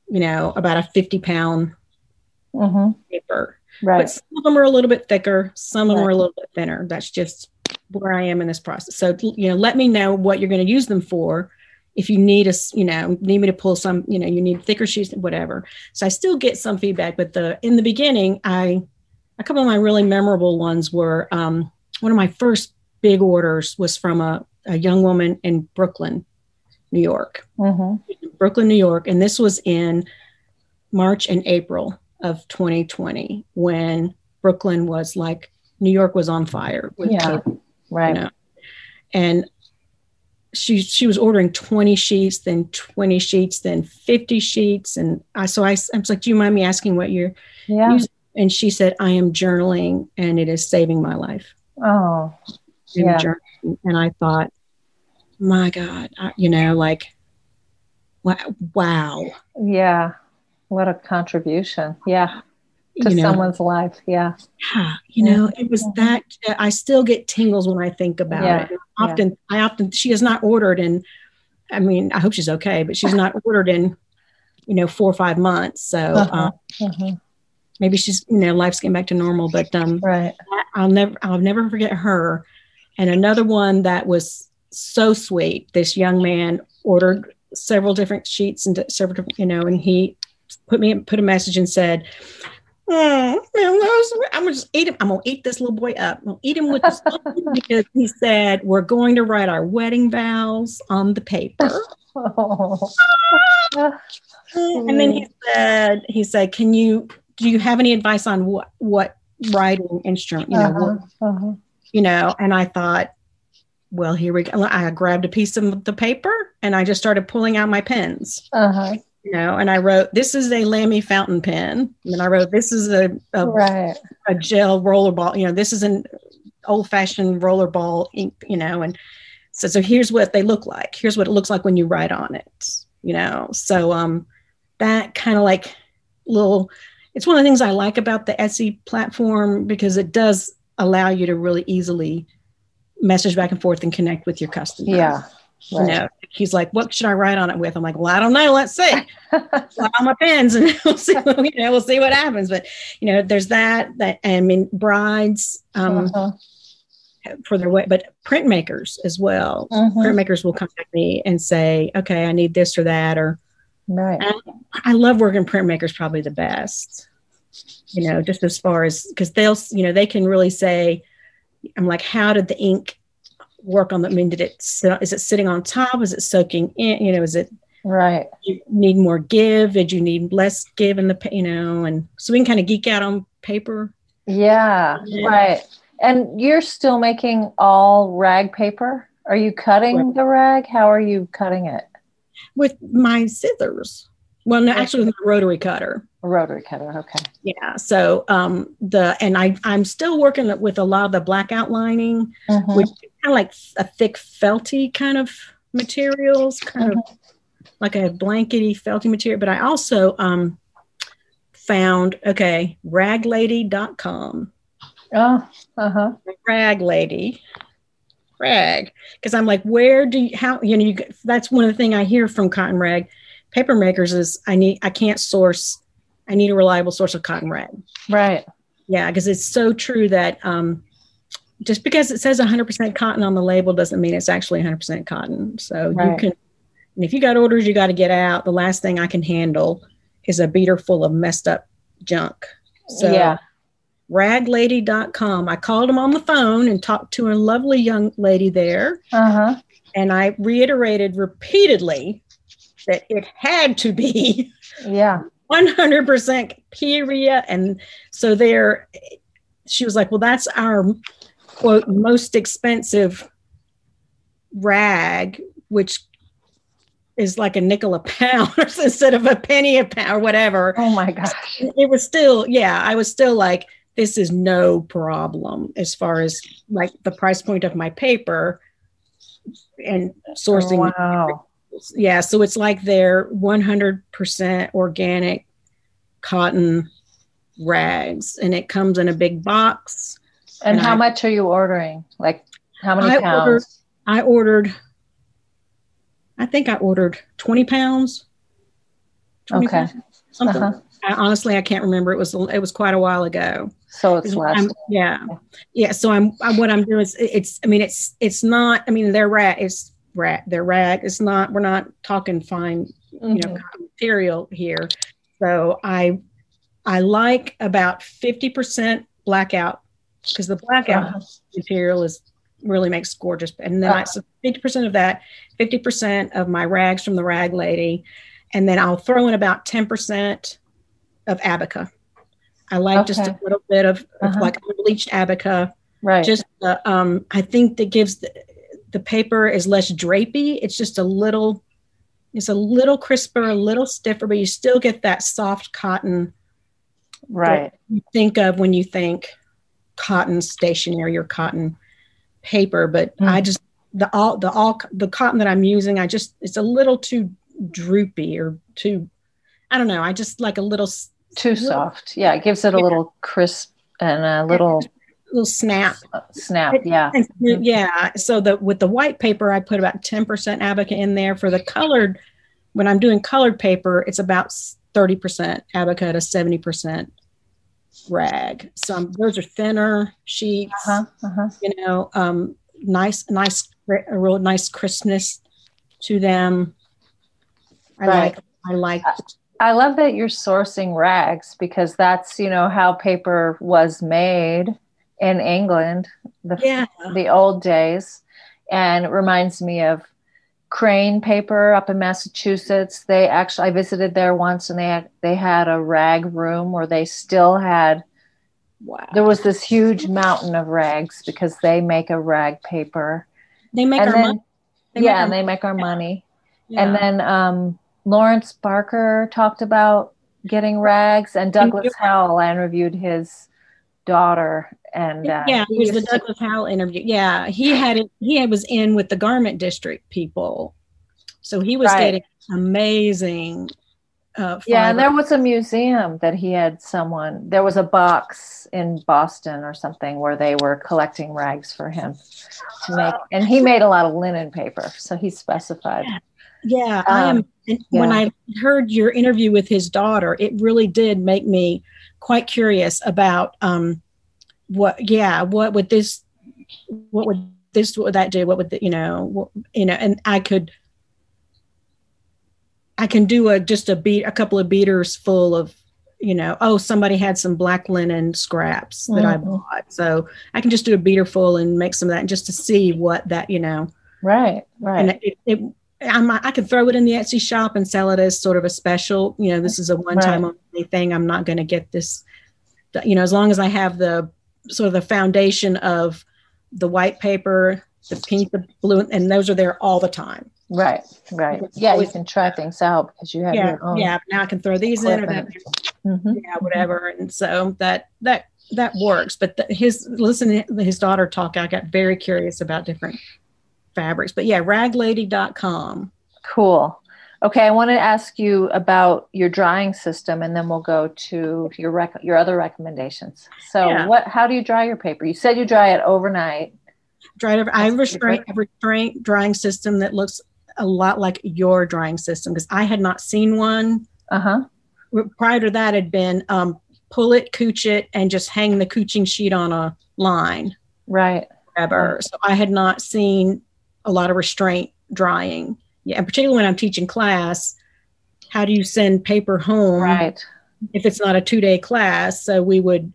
Speaker 2: you know, about a 50 pound mm-hmm. paper. Right. But some of them are a little bit thicker, some of right. them are a little bit thinner. That's just where I am in this process. So, you know, let me know what you're going to use them for. If you need us, you know, need me to pull some, you know, you need thicker sheets, whatever. So I still get some feedback, but the in the beginning, I a couple of my really memorable ones were um, one of my first big orders was from a, a young woman in Brooklyn, New York. Mm-hmm. Brooklyn, New York. And this was in March and April of 2020 when Brooklyn was like, New York was on fire.
Speaker 1: yeah. right. You know?
Speaker 2: And she she was ordering 20 sheets, then 20 sheets, then 50 sheets. And I so I, I was like, Do you mind me asking what you're yeah. using? and she said, I am journaling and it is saving my life.
Speaker 1: Oh, yeah.
Speaker 2: And I thought, my God, I, you know, like, wow.
Speaker 1: Yeah. What a contribution. Yeah. To you know, someone's life. Yeah.
Speaker 2: Yeah. You know, it was that I still get tingles when I think about yeah. it. Often, yeah. I often, she has not ordered and I mean, I hope she's okay, but she's not ordered in, you know, four or five months. So, uh-huh. Uh, uh-huh maybe she's you know life's getting back to normal but um
Speaker 1: right
Speaker 2: i'll never i'll never forget her and another one that was so sweet this young man ordered several different sheets and several different you know and he put me put a message and said oh, I'm gonna just eat him. I'm gonna eat this little boy up. I'm gonna eat him with this because he said we're going to write our wedding vows on the paper. Oh. and then he said, he said, can you do you have any advice on what what writing instrument you know uh-huh, what, uh-huh. you know and i thought well here we go i grabbed a piece of the paper and i just started pulling out my pens uh-huh. You know and i wrote this is a lamy fountain pen and i wrote this is a a,
Speaker 1: right.
Speaker 2: a gel rollerball you know this is an old fashioned rollerball ink you know and so so here's what they look like here's what it looks like when you write on it you know so um that kind of like little it's one of the things I like about the Etsy platform because it does allow you to really easily message back and forth and connect with your customers.
Speaker 1: Yeah.
Speaker 2: Right. You know, he's like, "What should I write on it with?" I'm like, "Well, I don't know. Let's see. on my pens, and we'll see. You know, we'll see what happens." But you know, there's that. That I mean, brides um, uh-huh. for their way, but printmakers as well. Uh-huh. Printmakers will contact me and say, "Okay, I need this or that," or
Speaker 1: right.
Speaker 2: I love working printmakers. Probably the best. You know, just as far as because they'll, you know, they can really say, "I'm like, how did the ink work on the, I mean, did it, is it sitting on top? Is it soaking in? You know, is it,
Speaker 1: right.
Speaker 2: You need more give? Did you need less give in the, you know, and so we can kind of geek out on paper.
Speaker 1: Yeah, yeah. right. And you're still making all rag paper? Are you cutting right. the rag? How are you cutting it?
Speaker 2: With my scissors. Well, no, actually with a rotary cutter.
Speaker 1: A rotary cutter, okay.
Speaker 2: Yeah. So um the and I I'm still working with a lot of the blackout lining, mm-hmm. which kind of like a thick felty kind of materials, kind mm-hmm. of like a blankety felty material. But I also um found okay, raglady.com.
Speaker 1: Oh, uh-huh.
Speaker 2: Rag lady. Rag. Because I'm like, where do you how you know you that's one of the things I hear from cotton rag paper makers is I need I can't source I need a reliable source of cotton rag.
Speaker 1: Right.
Speaker 2: Yeah, because it's so true that um, just because it says 100% cotton on the label doesn't mean it's actually 100% cotton. So right. you can, and if you got orders, you got to get out. The last thing I can handle is a beater full of messed up junk. So yeah. raglady.com. I called them on the phone and talked to a lovely young lady there.
Speaker 1: Uh-huh.
Speaker 2: And I reiterated repeatedly that it had to be.
Speaker 1: Yeah.
Speaker 2: 100% period. And so there she was like well that's our quote most expensive rag which is like a nickel a pound instead of a penny a pound or whatever.
Speaker 1: Oh my gosh.
Speaker 2: It was still yeah i was still like this is no problem as far as like the price point of my paper and sourcing.
Speaker 1: Oh, wow
Speaker 2: yeah so it's like they're 100% organic cotton rags and it comes in a big box.
Speaker 1: And, and how I, much are you ordering? Like how many I pounds?
Speaker 2: Ordered, i ordered i think i ordered 20 pounds.
Speaker 1: 20 okay. pounds,
Speaker 2: something. Uh-huh. I, honestly i can't remember. It was it was quite a while ago.
Speaker 1: So it's less
Speaker 2: yeah. Yeah so I'm, I'm, what i'm doing is it's i mean it's it's not i mean they're rat it's rag they're rag it's not we're not talking fine mm-hmm. you know mm-hmm. material here so i i like about 50% blackout because the blackout uh-huh. material is really makes gorgeous and then uh-huh. I, so 50% of that 50% of my rags from the rag lady and then i'll throw in about 10% of abaca i like okay. just a little bit of, of uh-huh. like bleached abaca
Speaker 1: right
Speaker 2: just uh, um i think that gives the, the paper is less drapey. It's just a little, it's a little crisper, a little stiffer, but you still get that soft cotton.
Speaker 1: Right.
Speaker 2: you think of when you think cotton stationery or cotton paper, but mm. I just the all the all the cotton that I'm using, I just it's a little too droopy or too I don't know. I just like a little
Speaker 1: too little, soft. Yeah, it gives it a yeah. little crisp and a little
Speaker 2: little snap.
Speaker 1: Snap, yeah.
Speaker 2: Yeah. So the with the white paper, I put about 10% abaca in there. For the colored, when I'm doing colored paper, it's about 30% abaca to 70% rag. Some those are thinner sheets. Uh-huh, uh-huh. You know, um, nice, nice, a real nice crispness to them. I right. like. I like.
Speaker 1: I love that you're sourcing rags because that's you know how paper was made in England, the yeah. the old days, and it reminds me of Crane Paper up in Massachusetts. They actually I visited there once, and they had, they had a rag room where they still had. Wow. There was this huge mountain of rags because they make a rag paper.
Speaker 2: They make
Speaker 1: and
Speaker 2: our money.
Speaker 1: yeah, and they make our money. Yeah. And then um, Laurence Barker talked about getting rags, and Douglas Howell. I reviewed his daughter and uh,
Speaker 2: yeah it was the douglas howell interview yeah he had it he was in with the garment district people so he was right. getting amazing uh,
Speaker 1: yeah, and there was a museum that he had someone. There was a box in Boston or something where they were collecting rags for him to make, and he made a lot of linen paper, so he specified.
Speaker 2: Yeah, um, I am. Um, yeah. When I heard your interview with his daughter, it really did make me quite curious about um, what. Yeah, what would this? What would this? What would that do? What would the, you know? What, you know, and I could I can do a just a beat a couple of beaters full of you know oh somebody had some black linen scraps that mm-hmm. I bought so I can just do a beater full and make some of that just to see what that you know
Speaker 1: right right and
Speaker 2: it, it I'm, I could throw it in the Etsy shop and sell it as sort of a special you know this is a one time right. only thing I'm not going to get this you know as long as I have the sort of the foundation of the white paper the pink the blue and those are there all the time
Speaker 1: Right, right. Yeah, you can try things out because you have
Speaker 2: yeah,
Speaker 1: your own.
Speaker 2: Yeah, now I can throw these equipment. in or that, mm-hmm. yeah, whatever. And so that that that works. But the, his listen to his daughter talk, I got very curious about different fabrics. But yeah, raglady.com.
Speaker 1: Cool. Okay, I want to ask you about your drying system, and then we'll go to your rec- your other recommendations. So, yeah. what? How do you dry your paper? You said you dry it overnight.
Speaker 2: Dry it. I have a restraint, a restraint drying system that looks a lot like your drying system because I had not seen one.
Speaker 1: Uh huh.
Speaker 2: Prior to that, had been um, pull it, cooch it, and just hang the cooching sheet on a line.
Speaker 1: Right.
Speaker 2: Ever. So I had not seen a lot of restraint drying. Yeah, and particularly when I'm teaching class, how do you send paper home?
Speaker 1: Right.
Speaker 2: If it's not a two day class, so we would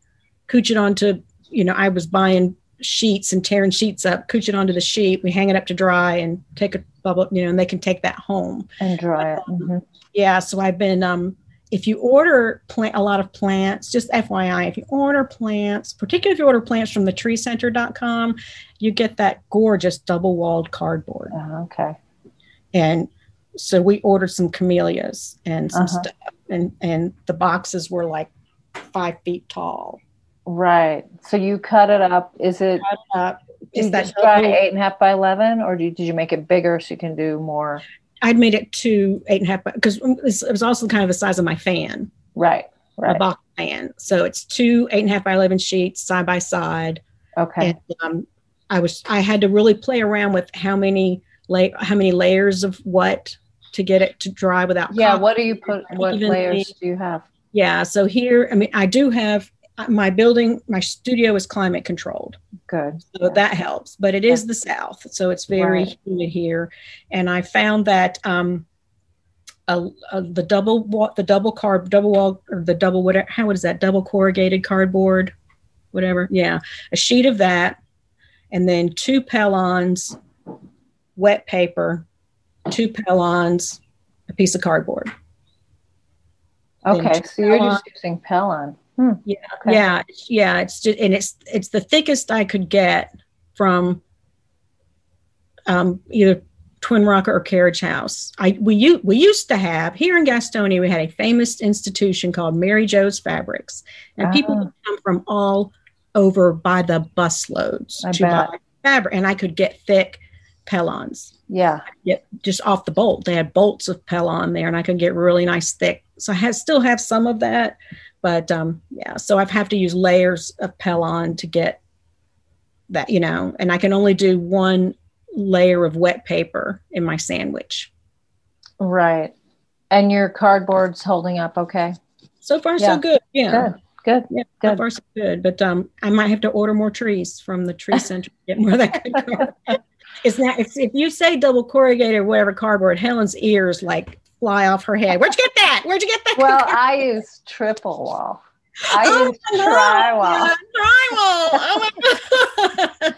Speaker 2: cooch it onto. You know, I was buying sheets and tearing sheets up, cooch it onto the sheet. We hang it up to dry and take a bubble, you know, and they can take that home
Speaker 1: and dry it. Mm-hmm.
Speaker 2: Yeah. So I've been, um, if you order plant a lot of plants, just FYI, if you order plants, particularly if you order plants from the treecenter.com, you get that gorgeous double walled cardboard.
Speaker 1: Oh, okay.
Speaker 2: And so we ordered some camellias and some uh-huh. stuff, and and the boxes were like five feet tall.
Speaker 1: Right. So you cut it up. Is it? Up. Is that eight and a half by eleven, or did you, did you make it bigger so you can do more?
Speaker 2: I'd made it to eight and a half because it was also kind of the size of my fan.
Speaker 1: Right. Right.
Speaker 2: A box fan. So it's two eight and a half by eleven sheets side by side.
Speaker 1: Okay.
Speaker 2: And, um, I was I had to really play around with how many lay how many layers of what to get it to dry without.
Speaker 1: Yeah. What do you put? What layers do you have?
Speaker 2: Yeah. So here, I mean, I do have my building, my studio is climate controlled.
Speaker 1: Good.
Speaker 2: So yeah. that helps, but it is the South. So it's very right. humid here. And I found that um, a, a, the double, the double carb, double wall, or the double, whatever, how is that? Double corrugated cardboard, whatever. Yeah. A sheet of that. And then two Pellons, wet paper, two Pellons, a piece of cardboard.
Speaker 1: Okay. So you're just using Pellon.
Speaker 2: Hmm. Yeah, okay. yeah, yeah. It's just, and it's it's the thickest I could get from um, either Twinrocker or Carriage House. I we we used to have here in Gastonia. We had a famous institution called Mary Jo's Fabrics, and oh. people would come from all over by the busloads to bet. buy fabric, and I could get thick Pellons.
Speaker 1: Yeah,
Speaker 2: get just off the bolt. They had bolts of Pellon there, and I could get really nice thick. So I had, still have some of that, but um, yeah, so I have to use layers of Pellon to get that, you know, and I can only do one layer of wet paper in my sandwich.
Speaker 1: Right. And your cardboard's holding up okay?
Speaker 2: So far, yeah. so good. Yeah.
Speaker 1: Good. Good.
Speaker 2: Yeah, good. so far so good. But um, I might have to order more trees from the tree center to get more of that. It's not if, if you say double corrugated or whatever cardboard, Helen's ears like fly off her head. Where'd you get that? Where'd you get that?
Speaker 1: Well, I use triple wall. I oh, use no, drywall.
Speaker 2: Yeah, drywall. Oh my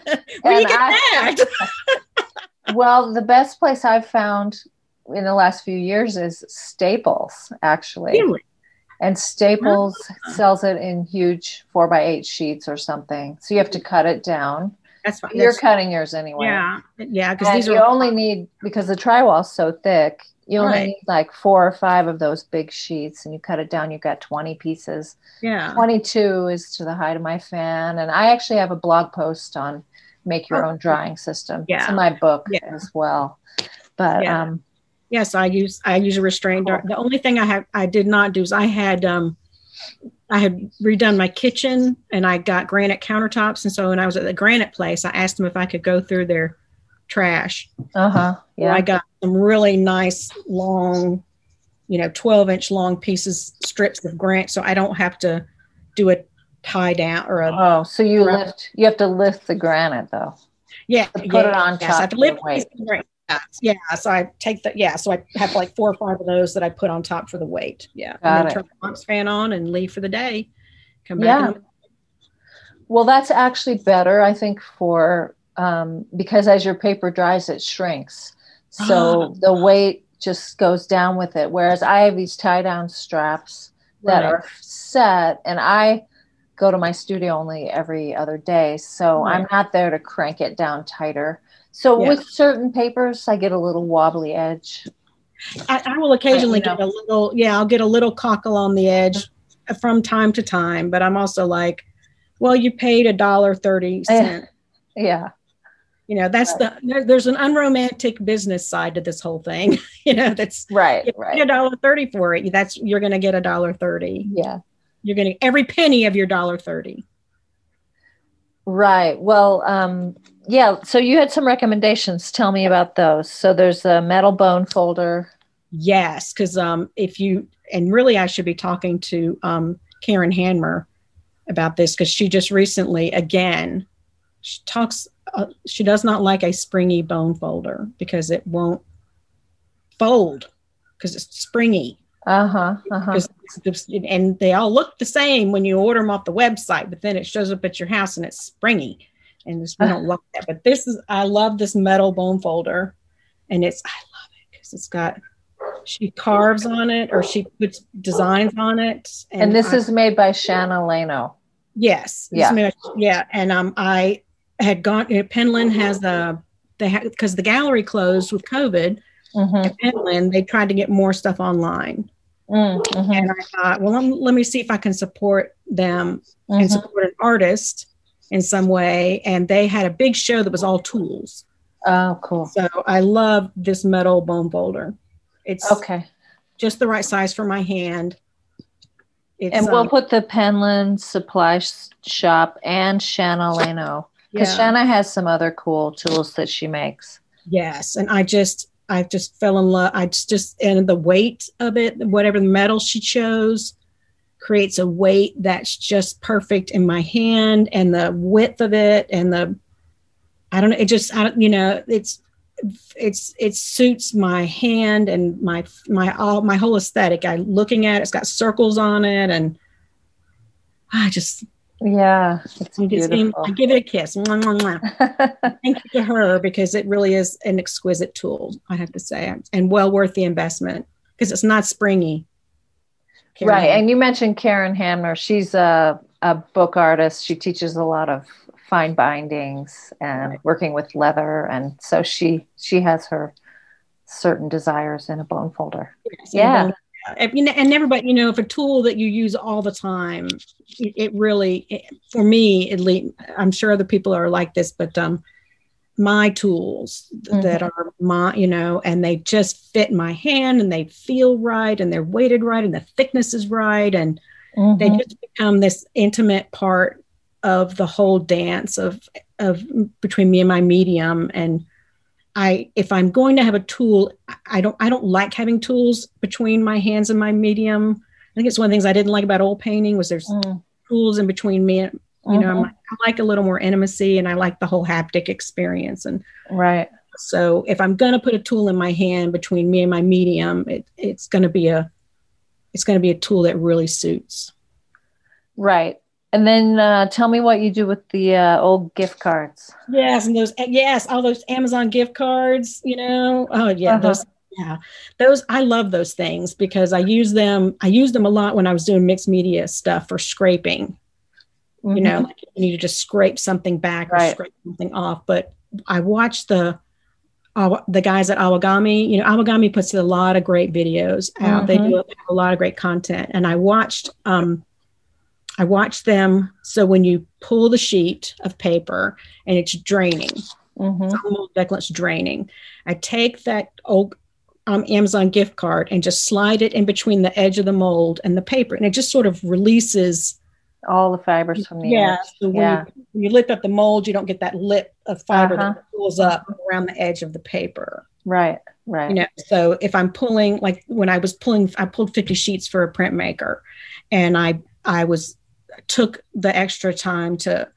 Speaker 2: god. Where you get I,
Speaker 1: that? well, the best place I've found in the last few years is Staples, actually.
Speaker 2: Really?
Speaker 1: And Staples oh. sells it in huge four by eight sheets or something. So you have to cut it down.
Speaker 2: That's fine.
Speaker 1: You're That's, cutting yours anyway.
Speaker 2: Yeah, yeah. Because these
Speaker 1: you
Speaker 2: are
Speaker 1: only need because the drywall's so thick. You only right. need like four or five of those big sheets, and you cut it down. You've got 20 pieces.
Speaker 2: Yeah.
Speaker 1: 22 is to the height of my fan. And I actually have a blog post on make your oh, own drying system.
Speaker 2: Yeah.
Speaker 1: It's in my book yeah. as well. But,
Speaker 2: yeah.
Speaker 1: um,
Speaker 2: Yes, I use I use a restrained dart. The only thing I have I did not do is I had um I had redone my kitchen and I got granite countertops. And so when I was at the granite place, I asked them if I could go through their trash.
Speaker 1: Uh huh.
Speaker 2: Yeah. I got some really nice long, you know, 12 inch long pieces, strips of granite. So I don't have to do a tie down or a.
Speaker 1: Oh, so you lift, you have to lift the granite though.
Speaker 2: Yeah.
Speaker 1: put
Speaker 2: yeah,
Speaker 1: it on
Speaker 2: yes,
Speaker 1: top
Speaker 2: I have to lift. Yeah, so I take that. Yeah, so I have like four or five of those that I put on top for the weight. Yeah,
Speaker 1: Got
Speaker 2: and then
Speaker 1: it.
Speaker 2: turn the box fan on and leave for the day. Come back.
Speaker 1: Yeah. Well, that's actually better, I think, for um, because as your paper dries, it shrinks. So the weight just goes down with it. Whereas I have these tie down straps that
Speaker 2: Right.
Speaker 1: are set, and I go to my studio only every other day. So I'm not there to crank it down tighter. So
Speaker 2: Yeah.
Speaker 1: with certain papers, I get a little wobbly edge.
Speaker 2: I, I will occasionally
Speaker 1: know.
Speaker 2: get a little. Yeah, I'll get a little cockle on the edge from time to time. But I'm also like, well, you paid a dollar thirty cent.
Speaker 1: Yeah.
Speaker 2: You know, that's the there, there's an unromantic business side to this whole thing. you know, that's
Speaker 1: Right.
Speaker 2: you
Speaker 1: Right.
Speaker 2: a dollar thirty for it. That's you're going to get a dollar thirty.
Speaker 1: Yeah.
Speaker 2: You're going to every penny of your dollar thirty.
Speaker 1: Right. Well, um, yeah. So you had some recommendations. Tell me about those. So there's a metal bone folder.
Speaker 2: Yes, because um, if you and really, I should be talking to um, Karen Hanmer about this because she just recently again she talks. Uh, she does not like a springy bone folder because it won't fold because it's springy.
Speaker 1: Uh huh.
Speaker 2: Uh-huh. and they all look the same when you order them off the website, but then it shows up at your house and it's springy, and this, we don't love that. But this is I love this metal bone folder, and it's I love it because it's got she carves on it or she puts designs on it,
Speaker 1: And this
Speaker 2: I-
Speaker 1: is made by Shanna Leino.
Speaker 2: yes,
Speaker 1: Yeah.
Speaker 2: made- yeah, and um I had gone. Penland has the they had because the gallery closed with COVID.
Speaker 1: Mm-hmm.
Speaker 2: Penland, they tried to get more stuff online.
Speaker 1: Mm-hmm.
Speaker 2: and I thought, well, let me, see if I can support them and
Speaker 1: Mm-hmm.
Speaker 2: support an artist in some way. And they had a big show that was all tools.
Speaker 1: Oh, cool.
Speaker 2: So I love this metal bone folder. It's
Speaker 1: Okay.
Speaker 2: just the right size for my hand. It's,
Speaker 1: And we'll
Speaker 2: um,
Speaker 1: put the Penland Supply Shop and Shanna Leino because
Speaker 2: yeah,
Speaker 1: Shanna has some other cool tools that she makes.
Speaker 2: yes, and I just I just fell in love. I just, just and the weight of it, whatever the metal she chose, creates a weight that's just perfect in my hand, and the width of it, and the I don't know. It just I don't, you know it's it's it suits my hand and my my all my whole aesthetic. I looking at it, it's got circles on it, and I just
Speaker 1: Yeah, it's
Speaker 2: I just
Speaker 1: beautiful.
Speaker 2: I give it a kiss. Mwah, mwah, mwah thank you to her because it really is an exquisite tool i have to say and well worth the investment because it's not springy Karen.
Speaker 1: Right. And you mentioned Karen Hanmer. She's a, a book artist. She teaches a lot of fine bindings and working with leather. And so she she has her certain desires in a bone folder.
Speaker 2: Yes,
Speaker 1: Yeah.
Speaker 2: and, and, you know, and everybody you know if a tool that you use all the time it, it really it, for me at least i'm sure other people are like this but um my tools th- that are my you know and they just fit my hand and they feel right and they're weighted right and the thickness is right and they
Speaker 1: Mhm.
Speaker 2: just become this intimate part of the whole dance of of between me and my medium and i if i'm going to have a tool i don't i don't like having tools between my hands and my medium i think it's one of the things i didn't like about oil painting was there's
Speaker 1: Mm.
Speaker 2: tools in between me and you know
Speaker 1: Mhm.
Speaker 2: I'm- i like a little more intimacy and i like the whole haptic experience and
Speaker 1: right.
Speaker 2: so if i'm going to put a tool in my hand between me and my medium it, it's going to be a it's going to be a tool that really suits
Speaker 1: Right. And then uh, tell me what you do with the uh, old gift cards.
Speaker 2: Yes, and those yes, all those Amazon gift cards, you know. Oh yeah,
Speaker 1: Uh-huh.
Speaker 2: those yeah. Those I love those things because I use them I use them a lot when I was doing mixed media stuff for scraping. You know, like you need to just scrape something back or
Speaker 1: Mm-hmm.
Speaker 2: Scrape something off, but I watched the uh, the guys at Awagami, you know, Awagami puts a lot of great videos out. They
Speaker 1: Mhm.
Speaker 2: do a lot of great content. And I watched um I watched them so when you pull the sheet of paper and it's draining,
Speaker 1: Mhm.
Speaker 2: almost like it's draining. I take that old um, Amazon gift card and just slide it in between the edge of the mold and the paper, and it just sort of releases
Speaker 1: all the fibers from the
Speaker 2: yeah.
Speaker 1: edge.
Speaker 2: So when,
Speaker 1: yeah.
Speaker 2: you, when you lift up the mold, you don't get that lip of fiber uh-huh. that pulls up around the edge of the paper.
Speaker 1: Right, right.
Speaker 2: You know, so if I'm pulling, like when I was pulling, I pulled 50 sheets for a printmaker, and I I was took the extra time to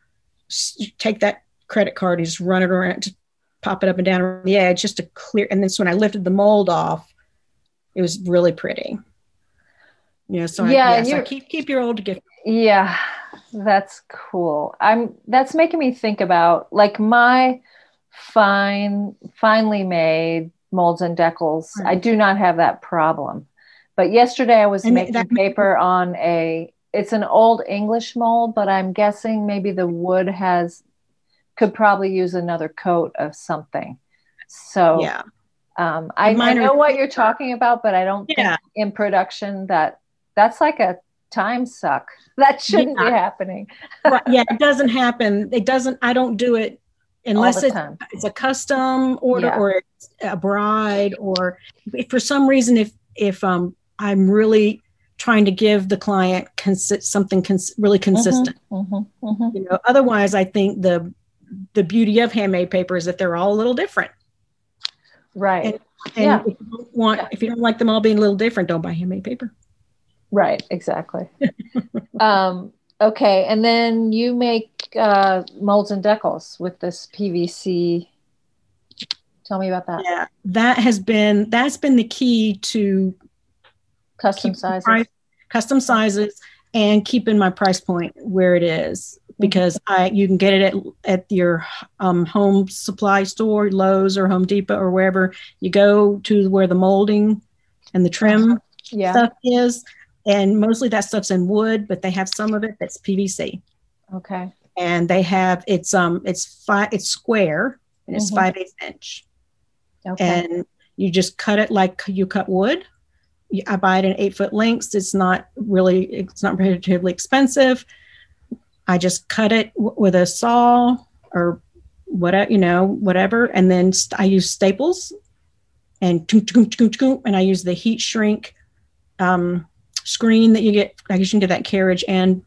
Speaker 2: take that credit card and just run it around to pop it up and down around the edge just to clear. And then so when I lifted the mold off, it was really pretty. You know, so
Speaker 1: yeah,
Speaker 2: I, yes, I keep keep your old gift.
Speaker 1: Yeah, that's cool. I'm that's making me think about like my fine, finely made molds and deckles. Right. I do not have that problem. But yesterday I was and making that, paper on a it's an old English mold, but I'm guessing maybe the wood has could probably use another coat of something. So
Speaker 2: yeah.
Speaker 1: Um, I, I, know what you're talking about, but I don't yeah. think in production that that's like a time suck. That shouldn't yeah. be happening.
Speaker 2: well, yeah, it doesn't happen. It doesn't. I don't do it unless it's, it's a custom order yeah. or it's a bride or for some reason if if um I'm really trying to give the client cons- something cons- really mm-hmm, consistent. Mm-hmm, mm-hmm. You know, otherwise, I think the the beauty of handmade paper is that they're all a little different.
Speaker 1: Right.
Speaker 2: And, and yeah. if you don't want if you don't like them all being a little different, don't buy handmade paper.
Speaker 1: Right, exactly. um, okay, and then you make uh, molds and deckles with this PVC. Tell me about that.
Speaker 2: Yeah, that has been that's been the key to
Speaker 1: custom sizes,
Speaker 2: price, custom sizes, and keeping my price point where it is because mm-hmm. I you can get it at at your um, home supply store, Lowe's or Home Depot or wherever you go to where the molding and the trim uh-huh. yeah. stuff is and mostly that stuff's in wood, but they have some of it that's PVC.
Speaker 1: Okay.
Speaker 2: And they have it's um it's five it's square and it's mm-hmm. five eighths inch. Okay. And you just cut it like you cut wood. I buy it in eight foot lengths. It's not really it's not prohibitively expensive. I just cut it w- with a saw or whatever you know whatever, and then st- I use staples and and I use the heat shrink um, screen that you get. I guess you can get that carriage and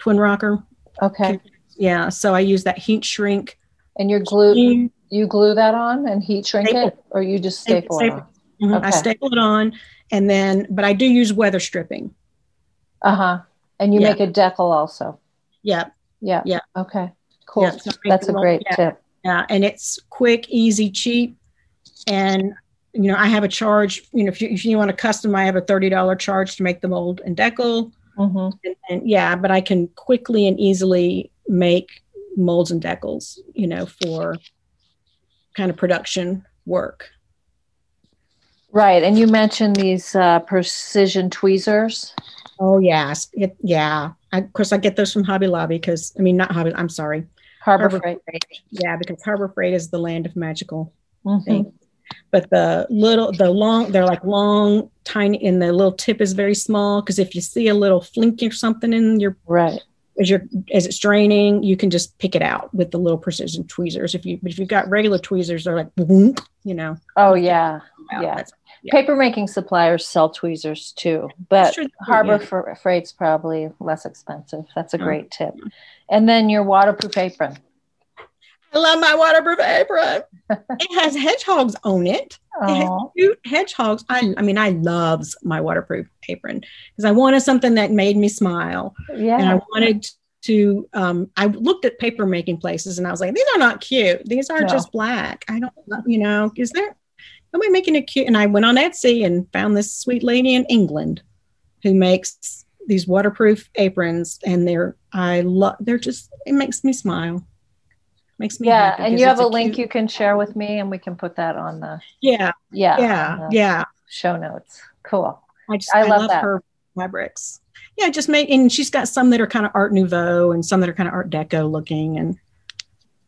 Speaker 2: Twinrocker.
Speaker 1: Okay.
Speaker 2: Yeah. So I use that heat shrink.
Speaker 1: And you glue you glue that on and heat shrink staple. it, or you just staple, staple. it on?
Speaker 2: Mm-hmm. Okay. I staple it on, and then but I do use weather stripping.
Speaker 1: Uh huh. And you yeah. make a deckle also.
Speaker 2: Yeah.
Speaker 1: Yeah.
Speaker 2: Yeah.
Speaker 1: Okay. Cool. Yeah, so That's a great
Speaker 2: yeah.
Speaker 1: tip.
Speaker 2: Yeah, and it's quick, easy, cheap, and you know, I have a charge, you know, if you, if you want a custom, I have a $30 charge to make the mold and deckle. Mm-hmm. And, and, yeah, but I can quickly and easily make molds and deckles, you know, for kind of production work.
Speaker 1: Right. And you mentioned these uh, precision tweezers.
Speaker 2: Oh, yes. It, yeah. I, of course, I get those from Hobby Lobby because, I mean, not Hobby, I'm sorry.
Speaker 1: Harbor, Harbor Freight.
Speaker 2: Freight. Yeah, because Harbor Freight is the land of magical mm-hmm. things but the little the long they're like long tiny and the little tip is very small because if you see a little flink or something in your
Speaker 1: right.
Speaker 2: as you're as it's draining you can just pick it out with the little precision tweezers. If you if you've got regular tweezers they're like you know.
Speaker 1: Oh yeah. Yeah. yeah. paper making suppliers sell tweezers too but harbor yeah. freight's probably less expensive. That's a oh. great tip. And then your waterproof apron
Speaker 2: I love my waterproof apron. it has hedgehogs on it. Aww. It has cute hedgehogs. I, I mean, I loves my waterproof apron because I wanted something that made me smile.
Speaker 1: Yeah.
Speaker 2: And I wanted to, um, I looked at paper making places and I was like, these are not cute. These are no. just black. I don't, you know, is there, am I making it cute? And I went on Etsy and found this sweet lady in England who makes these waterproof aprons and they're, I love, they're just, it makes me smile makes me
Speaker 1: yeah and you have a, a link you can share with me and we can put that on the
Speaker 2: yeah
Speaker 1: yeah
Speaker 2: yeah yeah.
Speaker 1: show notes. Cool.
Speaker 2: I just i, I love, love her fabrics. Yeah just make and she's got some that are kind of art nouveau and some that are kind of art deco looking and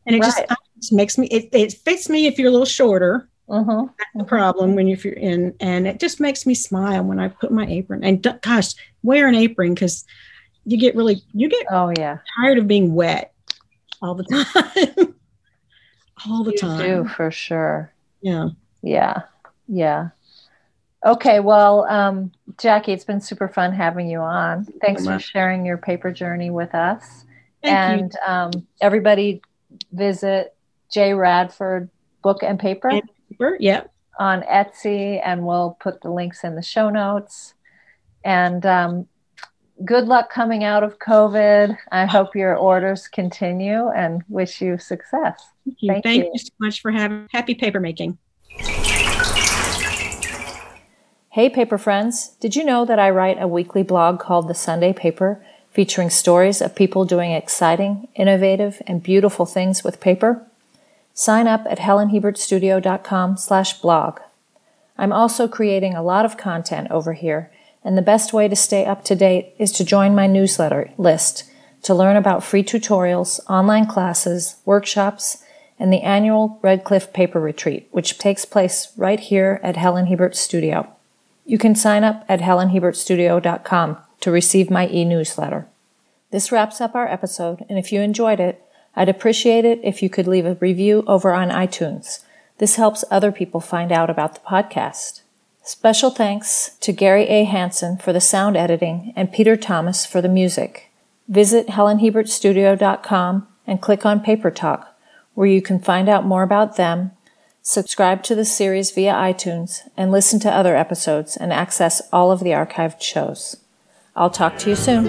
Speaker 2: and it right. just, it just makes me it, it fits me if you're a little shorter.
Speaker 1: Uh-huh.
Speaker 2: That's the problem when you're in, and it just makes me smile when I put my apron. And gosh, wear an apron because you get really you get
Speaker 1: oh yeah.
Speaker 2: tired of being wet all the time. all the
Speaker 1: you
Speaker 2: time.
Speaker 1: Do for sure.
Speaker 2: Yeah.
Speaker 1: Yeah.
Speaker 3: Yeah. Okay, well, um, Jackie, it's been super fun having you on. Thanks for sharing your paper journey with us. Thank and um, everybody visit J Radford Book and Paper. And
Speaker 2: paper, yeah.
Speaker 3: On Etsy, and we'll put the links in the show notes. And um, good luck coming out of COVID. I hope your orders continue and wish you success.
Speaker 2: Thank you. Thank, Thank you. you so much for having happy paper making.
Speaker 1: Hey, paper friends. Did you know that I write a weekly blog called The Sunday Paper, featuring stories of people doing exciting, innovative, and beautiful things with paper? Sign up at helenhiebertstudio.com slash blog. I'm also creating a lot of content over here, and the best way to stay up to date is to join my newsletter list to learn about free tutorials, online classes, workshops, and the annual Red Cliff Paper Retreat, which takes place right here at Helen Hiebert Studio. You can sign up at helenhiebertstudio.com to receive my e-newsletter. This wraps up our episode, and if you enjoyed it, I'd appreciate it if you could leave a review over on iTunes. This helps other people find out about the podcast. Special thanks to Gary A. Hanson for the sound editing and Peter Thomas for the music. Visit helenhiebertstudio.com and click on Paper Talk, where you can find out more about them Subscribe to the series via iTunes and listen to other episodes and access all of the archived shows. I'll talk to you soon.